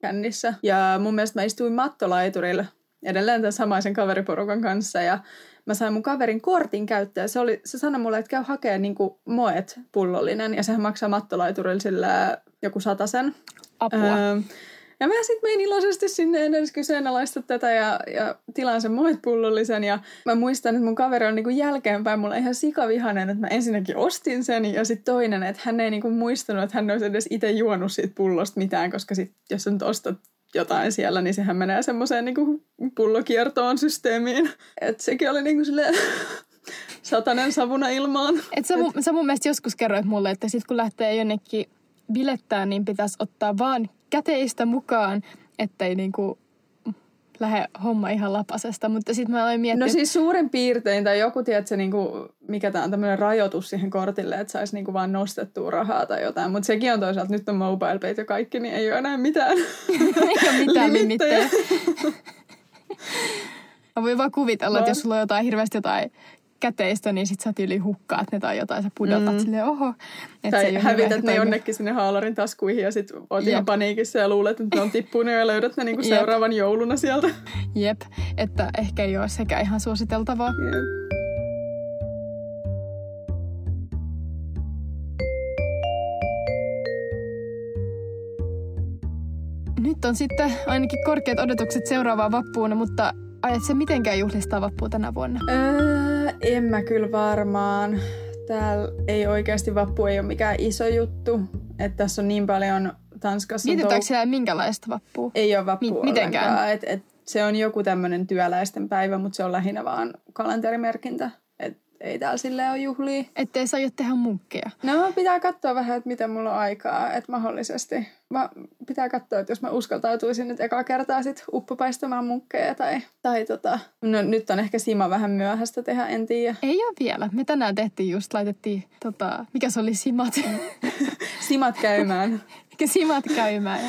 Speaker 2: kännissä. Ja mun mielestä mä istuin mattolaiturilla edelleen tämän samaisen kaveriporukan kanssa ja mä sain mun kaverin kortin käyttää. Se, oli, se sanoi mulle, että käy hakee niin moet pullollinen ja sehän maksaa mattolaiturilla sillä joku sen.
Speaker 1: Apua. Öö,
Speaker 2: ja mä sitten menin iloisesti sinne en edes kyseenalaista tätä ja, ja tilaan sen moet pullollisen. Ja mä muistan, että mun kaveri on niinku jälkeenpäin mulla ihan sikavihanen, että mä ensinnäkin ostin sen. Ja sitten toinen, että hän ei niinku muistanut, että hän olisi edes itse juonut siitä pullosta mitään, koska sit, jos sä nyt ostat jotain siellä, niin sehän menee semmoiseen niin pullokiertoon systeemiin. Että sekin oli niin kuin silleen satanen savuna ilmaan.
Speaker 1: Et sä, mun, sä mun mielestä joskus kerroit mulle, että sit kun lähtee jonnekin bilettää, niin pitäisi ottaa vaan käteistä mukaan, ettei niinku lähde homma ihan lapasesta, mutta sitten mä aloin miettiä...
Speaker 2: No siis suurin piirtein, tai joku, tiedätkö, niinku, mikä tämä on tämmöinen rajoitus siihen kortille, että saisi niinku vaan nostettua rahaa tai jotain, mutta sekin on toisaalta, nyt on mobile ja kaikki, niin ei ole enää mitään
Speaker 1: Ei ole mitään limittejä. Mä voin vaan kuvitella, no. että jos sulla on jotain hirveästi jotain käteistä, niin sit sä yli hukkaat ne tai jotain, sä pudotat mm. silleen oho.
Speaker 2: Et tai hävität ne jonnekin sinne haalarin taskuihin ja sit oot Jep. ihan paniikissa ja luulet, että ne on tippunut ja löydät ne niinku seuraavan jouluna sieltä.
Speaker 1: Jep, että ehkä ei ole sekä ihan suositeltavaa. Jep. Nyt on sitten ainakin korkeat odotukset seuraavaan vappuun, mutta Aiot se mitenkään juhlistaa vappua tänä vuonna?
Speaker 2: Öö, en mä kyllä varmaan. Täällä ei oikeasti vappu ei ole mikään iso juttu. Että tässä on niin paljon Tanskassa...
Speaker 1: Mietitäänkö siellä minkälaista vappua?
Speaker 2: Ei ole vappua Mi- mitenkään. Et, et se on joku tämmöinen työläisten päivä, mutta se on lähinnä vaan kalenterimerkintä ei täällä sille ole juhlia.
Speaker 1: Ettei saa jo tehdä munkkeja.
Speaker 2: No pitää katsoa vähän, että miten mulla on aikaa, että mahdollisesti. Mä, pitää katsoa, että jos mä uskaltautuisin nyt ekaa kertaa sit uppopaistamaan munkkeja tai, tai tota, no nyt on ehkä Sima vähän myöhäistä tehdä, en tiedä.
Speaker 1: Ei ole vielä. Me tänään tehtiin just, laitettiin, tota, mikä se oli, Simat?
Speaker 2: simat käymään.
Speaker 1: mikä Simat käymään.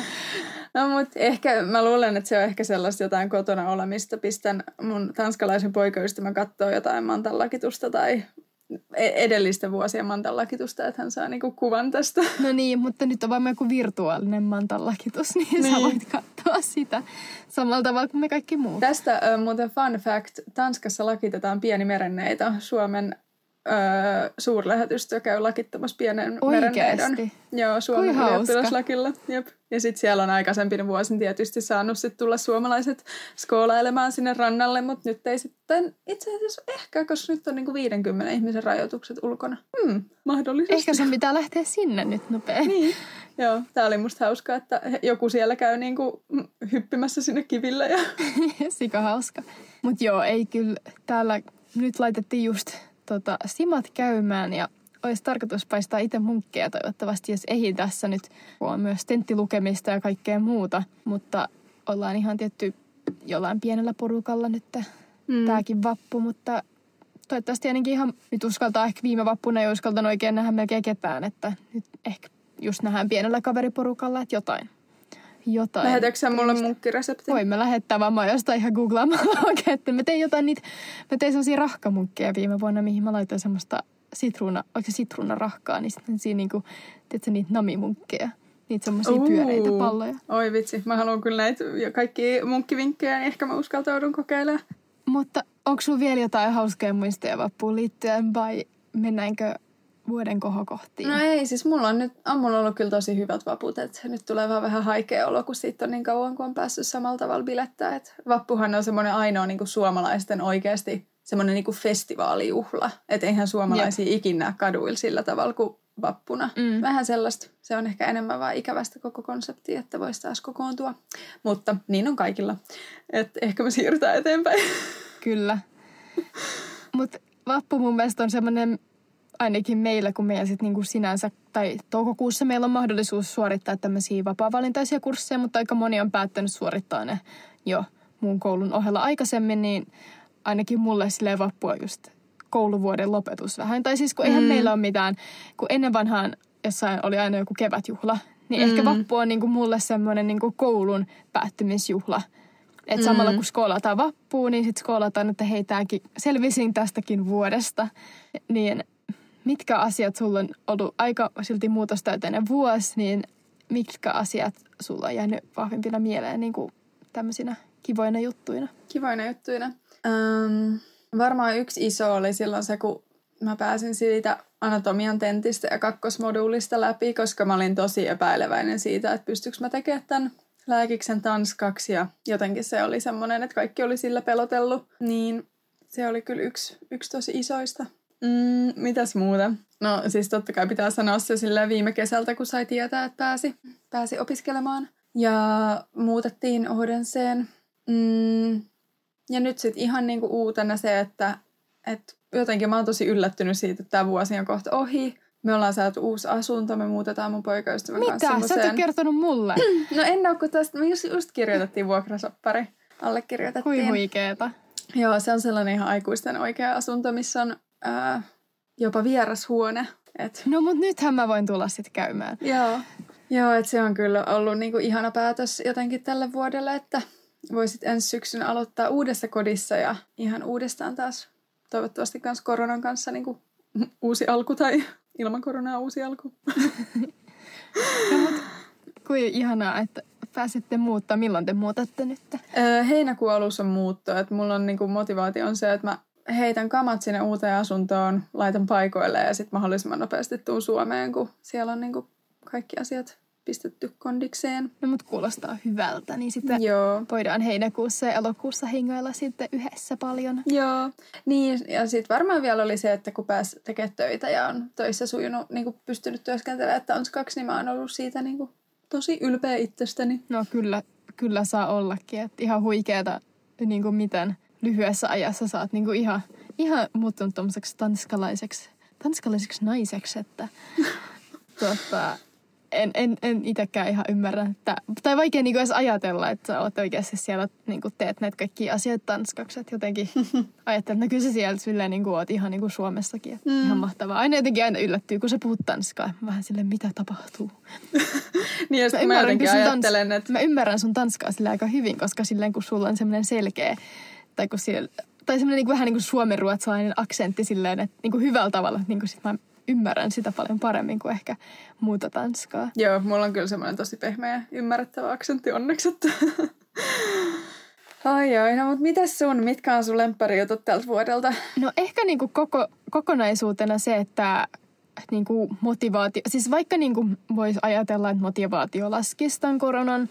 Speaker 2: No mutta ehkä, mä luulen, että se on ehkä sellaista jotain kotona olemista. Pistän mun tanskalaisen poikaystävän katsoa jotain mantanlakitusta tai e- edellisten vuosien mantanlakitusta, että hän saa niinku kuvan tästä.
Speaker 1: No niin, mutta nyt on vain joku virtuaalinen mantanlakitus, niin, niin. sä voit katsoa sitä samalla tavalla kuin me kaikki muut.
Speaker 2: Tästä äh, muuten fun fact, Tanskassa lakitetaan pieni merenneito Suomen öö, suurlähetystö käy lakittamassa pienen merenneidon. Joo, Suomen ylioppilaslakilla. Jep. Ja sitten siellä on aikaisempina vuosin tietysti saanut sit tulla suomalaiset skoolailemaan sinne rannalle, mutta nyt ei sitten itse asiassa ehkä, koska nyt on niinku 50 ihmisen rajoitukset ulkona. Hmm, mahdollisesti.
Speaker 1: Ehkä sun pitää lähteä sinne nyt nopeasti.
Speaker 2: Niin. Joo, tää oli musta hauskaa, että joku siellä käy niinku hyppimässä sinne kiville. Ja...
Speaker 1: Sika hauska. Mutta joo, ei kyllä täällä nyt laitettiin just tota, simat käymään ja olisi tarkoitus paistaa itse munkkeja toivottavasti, jos ei tässä nyt, kun on myös tenttilukemista ja kaikkea muuta. Mutta ollaan ihan tietty jollain pienellä porukalla nyt mm. tämäkin vappu, mutta toivottavasti ainakin ihan nyt uskaltaa ehkä viime vappuna ei uskaltanut oikein nähdä melkein ketään, että nyt ehkä just nähdään pienellä kaveriporukalla, että jotain. Jotain
Speaker 2: Lähetätkö sä mulle munkkireseptin?
Speaker 1: Voimme lähettää vaan mä jostain ihan googlaamalla oikein, että mä tein jotain niitä, mä tein sellaisia rahkamunkkeja viime vuonna, mihin mä laitoin semmoista sitruuna, oikein se sitruunarahkaa, niin sitten siinä niinku, tiedätkö, niitä namimunkkeja. Niitä semmoisia
Speaker 2: Uu.
Speaker 1: pyöreitä palloja.
Speaker 2: Oi vitsi, mä haluan kyllä näitä kaikki munkkivinkkejä, niin ehkä mä uskaltaudun kokeilemaan.
Speaker 1: Mutta onko sulla vielä jotain hauskaa muistoja vappuun liittyen vai mennäänkö vuoden kohokohtiin?
Speaker 2: No ei, siis mulla on nyt, on mulla ollut kyllä tosi hyvät vaput, että nyt tulee vaan vähän haikea olo, kun siitä on niin kauan, kun on päässyt samalla tavalla bilettää. Et vappuhan on semmoinen ainoa niin kuin suomalaisten oikeasti semmoinen niin kuin festivaalijuhla. Että eihän suomalaisia Jep. ikinä näe kaduilla sillä tavalla kuin vappuna. Mm. Vähän sellaista. Se on ehkä enemmän vaan ikävästä koko konseptia, että voisi taas kokoontua. Mutta niin on kaikilla. Että ehkä me siirrytään eteenpäin.
Speaker 1: Kyllä. Mutta vappu mun mielestä on semmoinen, ainakin meillä, kun meillä sitten niinku sinänsä, tai toukokuussa meillä on mahdollisuus suorittaa tämmöisiä vapaa-valintaisia kursseja, mutta aika moni on päättänyt suorittaa ne jo muun koulun ohella aikaisemmin, niin ainakin mulle silleen vappu on just kouluvuoden lopetus vähän. Tai siis kun eihän mm. meillä ole mitään, kun ennen vanhaan jossain oli aina joku kevätjuhla, niin mm. ehkä vappu on niinku mulle semmoinen niinku koulun päättymisjuhla. Että samalla mm. kun skoolataan vappuun, niin sitten skoolataan, että hei, tääkin, selvisin tästäkin vuodesta. Niin mitkä asiat sulla on ollut aika silti muutostäyteinen vuosi, niin mitkä asiat sulla on jäänyt vahvimpina mieleen niin kuin tämmöisinä kivoina juttuina?
Speaker 2: Kivoina juttuina. Um, varmaan yksi iso oli silloin se, kun mä pääsin siitä anatomian tentistä ja kakkosmoduulista läpi, koska mä olin tosi epäileväinen siitä, että pystyykö mä tekemään tämän lääkiksen tanskaksi ja jotenkin se oli semmoinen, että kaikki oli sillä pelotellut. Niin se oli kyllä yksi, yksi tosi isoista. Mm, mitäs muuta? No siis totta kai pitää sanoa se sillä viime kesältä, kun sai tietää, että pääsi, pääsi opiskelemaan. Ja muutettiin Odenseen. Mm, ja nyt sitten ihan niinku uutena se, että et jotenkin mä oon tosi yllättynyt siitä, että tämä vuosi on kohta ohi. Me ollaan saatu uusi asunto, me muutetaan mun poikaystävän
Speaker 1: Mitä?
Speaker 2: kanssa
Speaker 1: Mitä? Sä et kertonut mulle.
Speaker 2: No en ole, kun tästä me just, just kirjoitettiin vuokrasoppari. Allekirjoitettiin.
Speaker 1: Hui huikeeta.
Speaker 2: Joo, se on sellainen ihan aikuisten oikea asunto, missä on ää, jopa vierashuone. Et,
Speaker 1: No mut nythän mä voin tulla sitten käymään.
Speaker 2: joo, joo että se on kyllä ollut niinku ihana päätös jotenkin tälle vuodelle, että voisit ensi syksynä aloittaa uudessa kodissa ja ihan uudestaan taas toivottavasti myös koronan kanssa niinku uusi alku tai ilman koronaa uusi alku.
Speaker 1: No mut kuin ihanaa, että pääsette muuttaa. Milloin te muutatte nyt?
Speaker 2: Öö, heinäkuun alussa on muutto, että mulla on niinku motivaatio on se, että mä heitän kamat sinne uuteen asuntoon, laitan paikoille ja sitten mahdollisimman nopeasti tuun Suomeen, kun siellä on niinku kaikki asiat pistetty kondikseen.
Speaker 1: No mut kuulostaa hyvältä, niin sitten
Speaker 2: Joo.
Speaker 1: voidaan heinäkuussa ja elokuussa hingailla sitten yhdessä paljon.
Speaker 2: Joo, niin ja sitten varmaan vielä oli se, että kun pääsi tekemään töitä ja on töissä sujunut, niin kuin pystynyt työskentelemään, että on kaksi, niin mä oon ollut siitä niin kuin tosi ylpeä itsestäni.
Speaker 1: No kyllä, kyllä saa ollakin. Että ihan huikeeta, niin kuin miten lyhyessä ajassa saat niin kuin ihan, ihan muuttunut tuommoiseksi tanskalaiseksi, tanskalaiseksi naiseksi, että tuota, en, en, en itsekään ihan ymmärrä, että, tai vaikea niin kuin edes ajatella, että sä oot oikeasti siellä niin kuin teet näitä kaikkia asioita tanskaksi. Että jotenkin ajattelen, että no kyllä sä siellä silleen niin kuin oot ihan niin kuin Suomessakin. Että mm. Ihan mahtavaa. Aina jotenkin aina yllättyy, kun sä puhut tanskaa. Vähän silleen, mitä tapahtuu.
Speaker 2: niin ja
Speaker 1: Mä
Speaker 2: mä,
Speaker 1: ymmärrän
Speaker 2: jotenkin ajattelen,
Speaker 1: tans-
Speaker 2: että
Speaker 1: Mä ymmärrän sun tanskaa sillä aika hyvin, koska silleen kun sulla on semmoinen selkeä, tai kun siellä, tai semmoinen niin kuin, vähän niin kuin suomenruotsalainen aksentti silleen, että niin kuin hyvällä tavalla, niin kuin sit mä ymmärrän sitä paljon paremmin kuin ehkä muuta tanskaa.
Speaker 2: joo, mulla on kyllä semmoinen tosi pehmeä ymmärrettävä aksentti onneksi, että Ai ai, no mutta mitäs sun, mitkä on sun lempparijutut tältä vuodelta?
Speaker 1: No ehkä niin kuin koko, kokonaisuutena se, että niin kuin motivaatio, siis vaikka niin kuin voisi ajatella, että motivaatio laskisi tämän koronan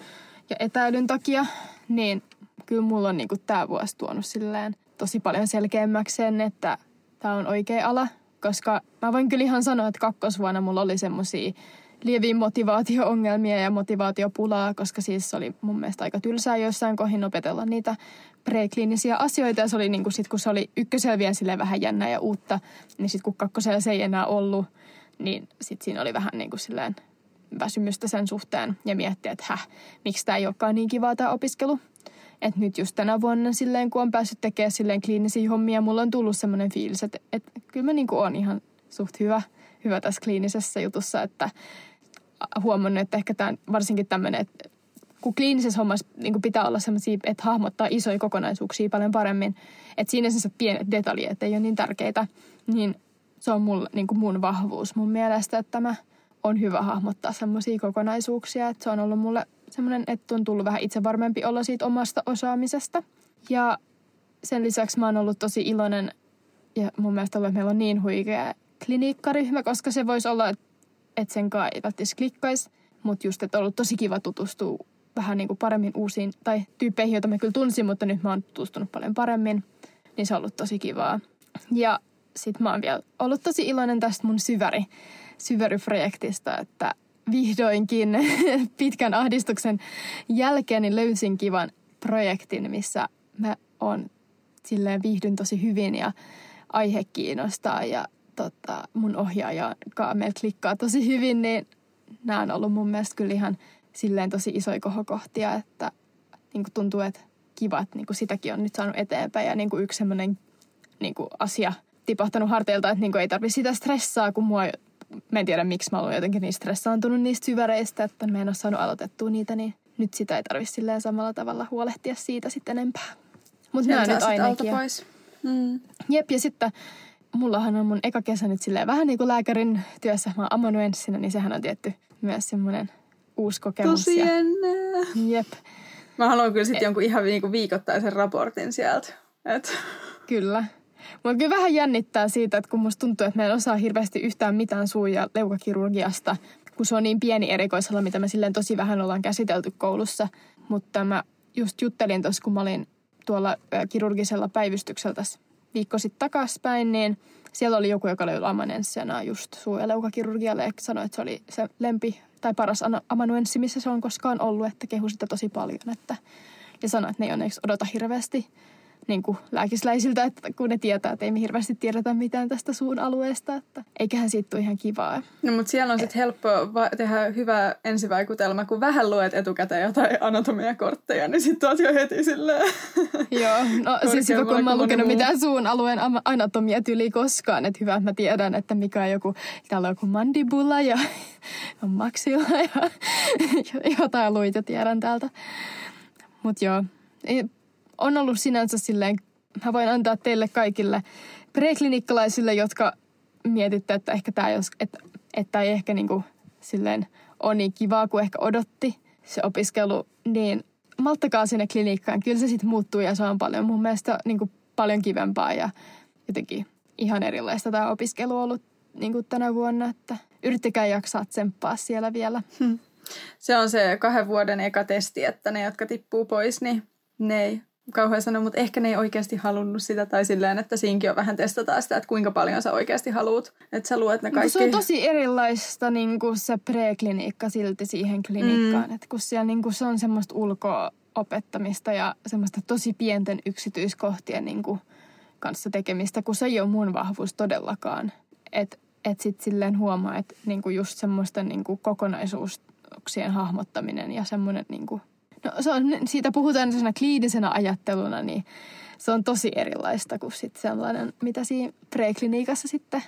Speaker 1: ja etäilyn takia, niin kyllä mulla on niin kuin tämä vuosi tuonut silleen tosi paljon selkeämmäksi sen, että tämä on oikea ala, koska mä voin kyllä ihan sanoa, että kakkosvuonna mulla oli semmoisia lieviä motivaatio-ongelmia ja motivaatiopulaa, koska siis oli mun mielestä aika tylsää joissain kohin opetella niitä prekliinisiä asioita. Ja se oli niin kuin sit, kun se oli ykkösellä vielä silleen vähän jännää ja uutta, niin sitten kun kakkosella se ei enää ollut, niin sitten siinä oli vähän niin kuin silleen väsymystä sen suhteen ja miettiä, että häh, miksi tämä ei olekaan niin kivaa tämä opiskelu. Et nyt just tänä vuonna silleen, kun on päässyt tekemään silleen kliinisiä hommia, mulla on tullut semmoinen fiilis, että, että kyllä mä niinku on ihan suht hyvä, hyvä tässä kliinisessä jutussa, että huomannut, että ehkä tämän, varsinkin tämmöinen, että kun kliinisessä hommassa niin pitää olla sellaisia, että hahmottaa isoja kokonaisuuksia paljon paremmin, että siinä se pienet detaljit ei ole niin tärkeitä, niin se on mulla, niin kuin mun vahvuus mun mielestä, että mä on hyvä hahmottaa semmoisia kokonaisuuksia, että se on ollut mulle semmoinen, että on tullut vähän itse varmempi olla siitä omasta osaamisesta. Ja sen lisäksi mä oon ollut tosi iloinen ja mun mielestä ollut, että meillä on niin huikea klinikkaryhmä, koska se voisi olla, että sen kai ei välttämättä klikkaisi, mutta just, että on ollut tosi kiva tutustua vähän niin kuin paremmin uusiin, tai tyyppeihin, joita mä kyllä tunsin, mutta nyt mä oon tutustunut paljon paremmin, niin se on ollut tosi kivaa. Ja sit mä oon vielä ollut tosi iloinen tästä mun syväri, syväriprojektista, että vihdoinkin pitkän ahdistuksen jälkeen niin löysin kivan projektin, missä mä oon silleen viihdyn tosi hyvin ja aihe kiinnostaa ja tota, mun ohjaaja meillä klikkaa tosi hyvin, niin nämä on ollut mun mielestä kyllä ihan silleen tosi isoja kohokohtia, että niin kuin tuntuu, että kiva, että niin kuin sitäkin on nyt saanut eteenpäin ja niin kuin yksi semmoinen niin kuin asia tipahtanut harteilta, että niin kuin ei tarvitse sitä stressaa, kun mua, mä en tiedä miksi mä olen jotenkin niin stressaantunut niistä syväreistä, että mä en ole saanut aloitettua niitä, niin nyt sitä ei tarvitse silleen samalla tavalla huolehtia siitä sitten enempää.
Speaker 2: Mutta nämä nyt ainakin. Pois.
Speaker 1: Mm. Jep, ja sitten mullahan on mun eka kesä nyt silleen vähän niin kuin lääkärin työssä, mä oon amanuenssina, niin sehän on tietty myös semmoinen uusi kokemus.
Speaker 2: Tosi ja... Jep. Mä haluan kyllä sitten jonkun ihan niinku viikoittaisen raportin sieltä. Et.
Speaker 1: Kyllä. Mua kyllä vähän jännittää siitä, että kun musta tuntuu, että mä en osaa hirveästi yhtään mitään suu- ja leukakirurgiasta, kun se on niin pieni erikoisala, mitä me silleen tosi vähän ollaan käsitelty koulussa. Mutta mä just juttelin tuossa, kun mä olin tuolla kirurgisella päivystyksellä tässä viikko sitten takaspäin, niin siellä oli joku, joka oli amanuenssina just suu- ja leukakirurgialle ja sanoi, että se oli se lempi tai paras amanuenssi, missä se on koskaan ollut, että kehu sitä tosi paljon. Että, ja sanoi, että ne ei onneksi odota hirveästi niin kuin lääkisläisiltä, että kun ne tietää, että ei me hirveästi tiedetä mitään tästä suun alueesta, että eiköhän siitä tule ihan kivaa.
Speaker 2: No mutta siellä on sitten helppo va- tehdä hyvä ensivaikutelma, kun vähän luet etukäteen jotain anatomiakortteja, niin sitten oot jo heti silleen.
Speaker 1: Joo, no siis hyvä, kun mä oon lukenut muu. mitään suun alueen anatomia tyli koskaan, että hyvä, että mä tiedän, että mikä on joku, täällä on joku mandibula ja on maksilla ja jotain luita tiedän täältä. Mutta joo, on ollut sinänsä silleen, mä voin antaa teille kaikille preklinikkalaisille, jotka mietitte, että ehkä tämä ei, että, että ei ehkä niinku silleen ole niin kivaa kuin ehkä odotti se opiskelu, niin malttakaa sinne klinikkaan. Kyllä se sitten muuttuu ja se on paljon mun mielestä niin kuin paljon kivempaa ja jotenkin ihan erilaista tämä opiskelu on ollut niin kuin tänä vuonna, että yrittäkää jaksaa tsemppaa siellä vielä. Hmm.
Speaker 2: Se on se kahden vuoden eka testi, että ne, jotka tippuu pois, niin ne ei kauhean sanoa, mutta ehkä ne ei oikeasti halunnut sitä tai silleen, että siinkin on vähän testataan sitä, että kuinka paljon sä oikeasti haluat, että sä luet ne kaikki.
Speaker 1: Se on tosi erilaista niin kuin se preklinikka silti siihen klinikkaan, mm. että kun siellä niin kuin se on semmoista ulkoa opettamista ja semmoista tosi pienten yksityiskohtien niin kuin kanssa tekemistä, kun se ei ole mun vahvuus todellakaan. Että et sitten silleen huomaa, että niinku just semmoisten niinku kokonaisuuksien hahmottaminen ja semmoinen niinku No se on, siitä puhutaan sellaisena kliinisenä ajatteluna, niin se on tosi erilaista kuin sitten sellainen, mitä siinä prekliniikassa sitten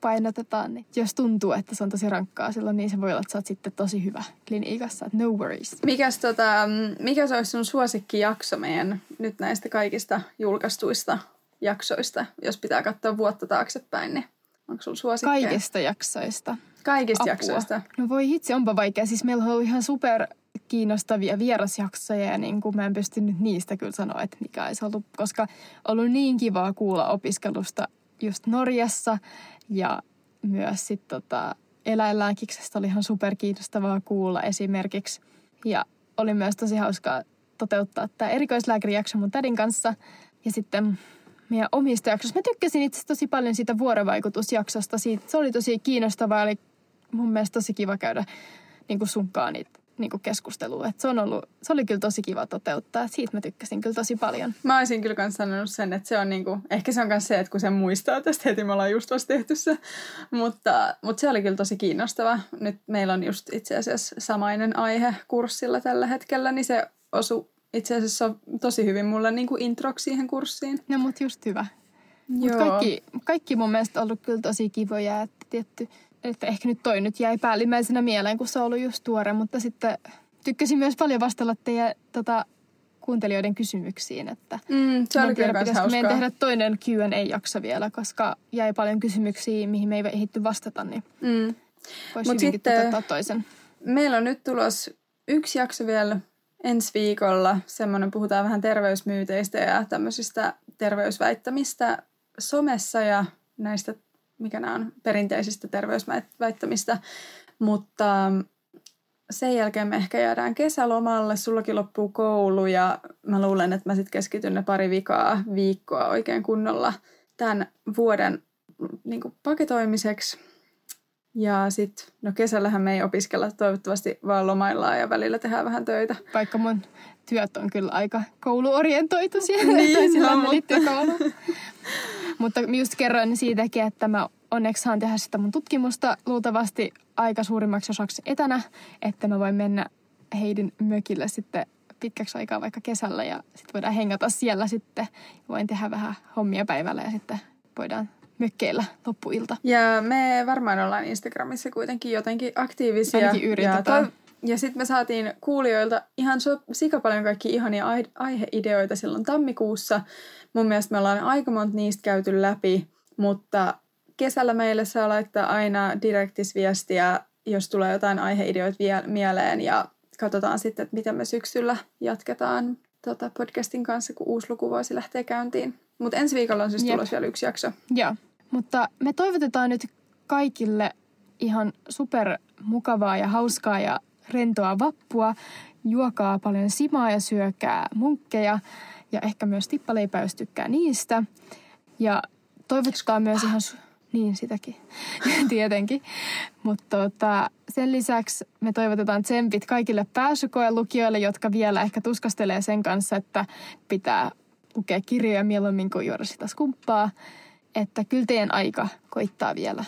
Speaker 1: painotetaan. Niin jos tuntuu, että se on tosi rankkaa silloin, niin se voi olla, että sä oot sitten tosi hyvä kliniikassa. No worries.
Speaker 2: Mikäs tota, mikä se olisi sun suosikkijakso meidän nyt näistä kaikista julkaistuista jaksoista, jos pitää katsoa vuotta taaksepäin, niin onko sulla suosikkeja?
Speaker 1: Kaikista jaksoista.
Speaker 2: Kaikista Apua. jaksoista.
Speaker 1: No voi itse, onpa vaikea. Siis meillä on ollut ihan super kiinnostavia vierasjaksoja ja niin kuin mä en pystynyt niistä kyllä sanoa, että mikä olisi ollut, koska ollut niin kivaa kuulla opiskelusta just Norjassa ja myös sitten tota, eläinlääkiksestä oli ihan kiinnostavaa kuulla esimerkiksi. Ja oli myös tosi hauskaa toteuttaa tämä erikoislääkärijakso mun tädin kanssa. Ja sitten meidän omista jaksoista. Mä tykkäsin itse tosi paljon siitä vuorovaikutusjaksosta. Siitä, se oli tosi kiinnostavaa, oli mun mielestä tosi kiva käydä niin kuin sunkaan niitä niin kuin keskustelua. Et se, on ollut, se oli kyllä tosi kiva toteuttaa. Siitä mä tykkäsin kyllä tosi paljon.
Speaker 2: Mä olisin kyllä myös sanonut sen, että se on niin kuin, ehkä se on myös se, että kun sen muistaa tästä heti, me ollaan just vasta tehty se. Mutta, mutta se oli kyllä tosi kiinnostava. Nyt meillä on just itse asiassa samainen aihe kurssilla tällä hetkellä, niin se osu itse asiassa tosi hyvin mulle niin kuin introksi siihen kurssiin.
Speaker 1: No mut just hyvä. Mut
Speaker 2: Joo.
Speaker 1: kaikki, kaikki mun mielestä on ollut kyllä tosi kivoja, että tietty, että ehkä nyt toi nyt jäi päällimmäisenä mieleen, kun se on ollut just tuore, mutta sitten tykkäsin myös paljon vastalla teidän tota, kuuntelijoiden kysymyksiin, että
Speaker 2: Mm, se oli
Speaker 1: tiedä, pitäisikö meidän tehdä toinen Q&A-jakso vielä, koska jäi paljon kysymyksiä, mihin me ei ehditty vastata, niin
Speaker 2: Mm.
Speaker 1: voisi
Speaker 2: sitten-
Speaker 1: toisen.
Speaker 2: Meillä on nyt tulos yksi jakso vielä ensi viikolla. Semmoinen puhutaan vähän terveysmyyteistä ja tämmöisistä terveysväittämistä somessa ja näistä, mikä nämä on, perinteisistä terveysväittämistä. Mutta sen jälkeen me ehkä jäädään kesälomalle. Sullakin loppuu koulu ja mä luulen, että mä sitten keskityn ne pari vikaa viikkoa oikein kunnolla tämän vuoden niin paketoimiseksi. Ja sitten, no kesällähän me ei opiskella, toivottavasti vaan lomaillaan ja välillä tehdään vähän töitä.
Speaker 1: Vaikka mun työt on kyllä aika kouluorientoituisia,
Speaker 2: Niin,
Speaker 1: tai sillä
Speaker 2: no, mutta-
Speaker 1: mutta just kerroin siitäkin, että mä onneksi saan tehdä sitä mun tutkimusta luultavasti aika suurimmaksi osaksi etänä, että mä voin mennä Heidin mökille sitten pitkäksi aikaa vaikka kesällä ja sitten voidaan hengata siellä sitten. Voin tehdä vähän hommia päivällä ja sitten voidaan mökkeillä loppuilta.
Speaker 2: Ja me varmaan ollaan Instagramissa kuitenkin jotenkin aktiivisia.
Speaker 1: Ainakin yritetään.
Speaker 2: Ja, ja sitten me saatiin kuulijoilta ihan so, sika paljon kaikki ihania ai- aiheideoita silloin tammikuussa. Mun mielestä me ollaan aika monta niistä käyty läpi, mutta kesällä meille saa laittaa aina direktisviestiä, jos tulee jotain aiheideoita vie- mieleen ja katsotaan sitten, että miten me syksyllä jatketaan tota podcastin kanssa, kun uusi lukuvuosi lähtee käyntiin. Mutta ensi viikolla on siis
Speaker 1: Jep.
Speaker 2: tulossa vielä yksi jakso.
Speaker 1: Joo, mutta me toivotetaan nyt kaikille ihan super mukavaa ja hauskaa ja rentoa vappua. Juokaa paljon simaa ja syökää munkkeja ja ehkä myös tippaleipää, jos tykkää niistä. Ja toivotetaan myös ihan... Su- niin, sitäkin. Tietenkin. Mutta tota, sen lisäksi me toivotetaan tsempit kaikille pääsykoelukijoille, jotka vielä ehkä tuskastelee sen kanssa, että pitää lukea kirjoja mieluummin kuin juoda sitä skumppaa. Että kyllä teidän aika koittaa vielä.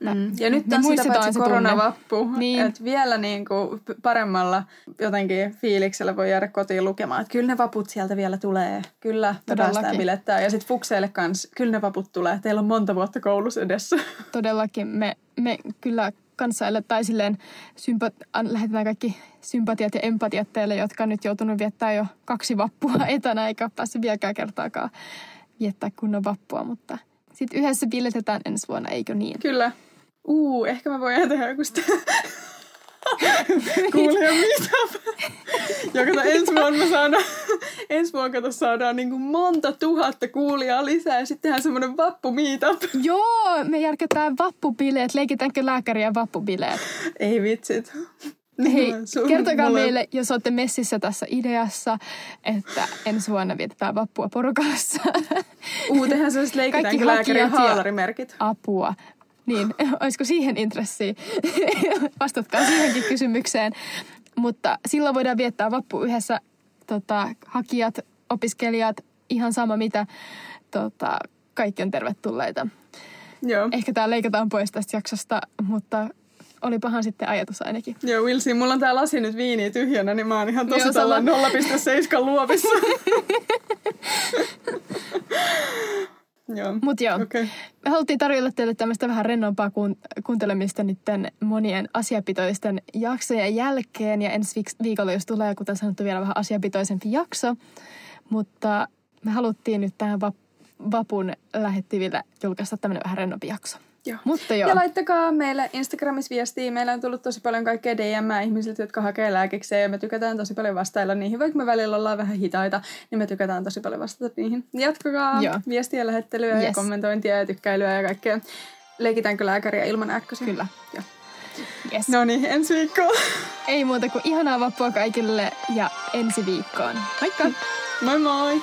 Speaker 2: Mm. Ja nyt on sitä
Speaker 1: muistetaan
Speaker 2: paitsi koronavappu,
Speaker 1: Niin.
Speaker 2: että vielä niin kuin paremmalla jotenkin fiiliksellä voi jäädä kotiin lukemaan, että kyllä ne vaput sieltä vielä tulee. Kyllä, me
Speaker 1: Todellakin.
Speaker 2: päästään bilettää. Ja sitten fukseille kanssa, kyllä ne vaput tulee. Teillä on monta vuotta koulussa edessä.
Speaker 1: Todellakin me, me kyllä kanssaille tai silleen sympa- an- lähetetään kaikki sympatiat ja empatiat teille, jotka on nyt joutunut viettää jo kaksi vappua etänä, eikä ole päässyt vieläkään kertaakaan viettää kunnon vappua, mutta sitten yhdessä biletetään ensi vuonna, eikö niin?
Speaker 2: Kyllä. Uu, ehkä mä voin tehdä joku sitä kuulija meetup. Ja kato, ensi vuonna me saadaan, ensi vuonna kato, saadaan niin kuin monta tuhatta kuulijaa lisää ja sitten tehdään semmoinen vappu meetup.
Speaker 1: Joo, me järkätään vappubileet, leikitäänkö lääkäriä vappubileet?
Speaker 2: Ei vitsit.
Speaker 1: Hei,
Speaker 2: Sun-
Speaker 1: kertokaa
Speaker 2: mulla-
Speaker 1: meille, jos olette messissä tässä ideassa, että ensi vuonna vietetään vappua porukassa.
Speaker 2: Uu, tehdään sellaiset
Speaker 1: Kaikki
Speaker 2: leikitäänkö lääkärin
Speaker 1: ja-
Speaker 2: haalarimerkit.
Speaker 1: Apua. Niin, olisiko siihen intressiä? Vastatkaa siihenkin kysymykseen. Mutta silloin voidaan viettää vappu yhdessä tota, hakijat, opiskelijat, ihan sama mitä. Tota, kaikki on tervetulleita.
Speaker 2: Joo.
Speaker 1: Ehkä tämä leikataan pois tästä jaksosta, mutta olipahan sitten ajatus ainakin.
Speaker 2: Joo, Wilsi, mulla on tää lasi nyt viiniä tyhjänä, niin mä oon ihan tosi tällä 0,7 luovissa. Joo.
Speaker 1: Mutta joo.
Speaker 2: Okay.
Speaker 1: me haluttiin tarjolla teille tämmöistä vähän rennompaa kuun- kuuntelemista niiden monien asiapitoisten jaksojen jälkeen. Ja ensi viik- viikolla, jos tulee, kuten sanottu, vielä vähän asiapitoisempi jakso. Mutta me haluttiin nyt tähän vap- vapun lähettiville julkaista tämmöinen vähän rennompi jakso.
Speaker 2: Joo.
Speaker 1: Mutta joo,
Speaker 2: Ja laittakaa meille Instagramissa viestiä. Meillä on tullut tosi paljon kaikkea DM ihmisiltä, jotka hakee lääkikseen ja me tykätään tosi paljon vastailla niihin. Vaikka me välillä ollaan vähän hitaita, niin me tykätään tosi paljon vastata niihin. Jatkakaa
Speaker 1: Joo.
Speaker 2: viestiä, lähettelyä yes. ja kommentointia ja tykkäilyä ja kaikkea. Leikitäänkö lääkäriä ilman äkkösiä?
Speaker 1: kyllä.
Speaker 2: Joo.
Speaker 1: Yes.
Speaker 2: No niin, ensi viikkoon.
Speaker 1: Ei muuta kuin ihanaa vappua kaikille ja ensi viikkoon. Moikka!
Speaker 2: Moi moi!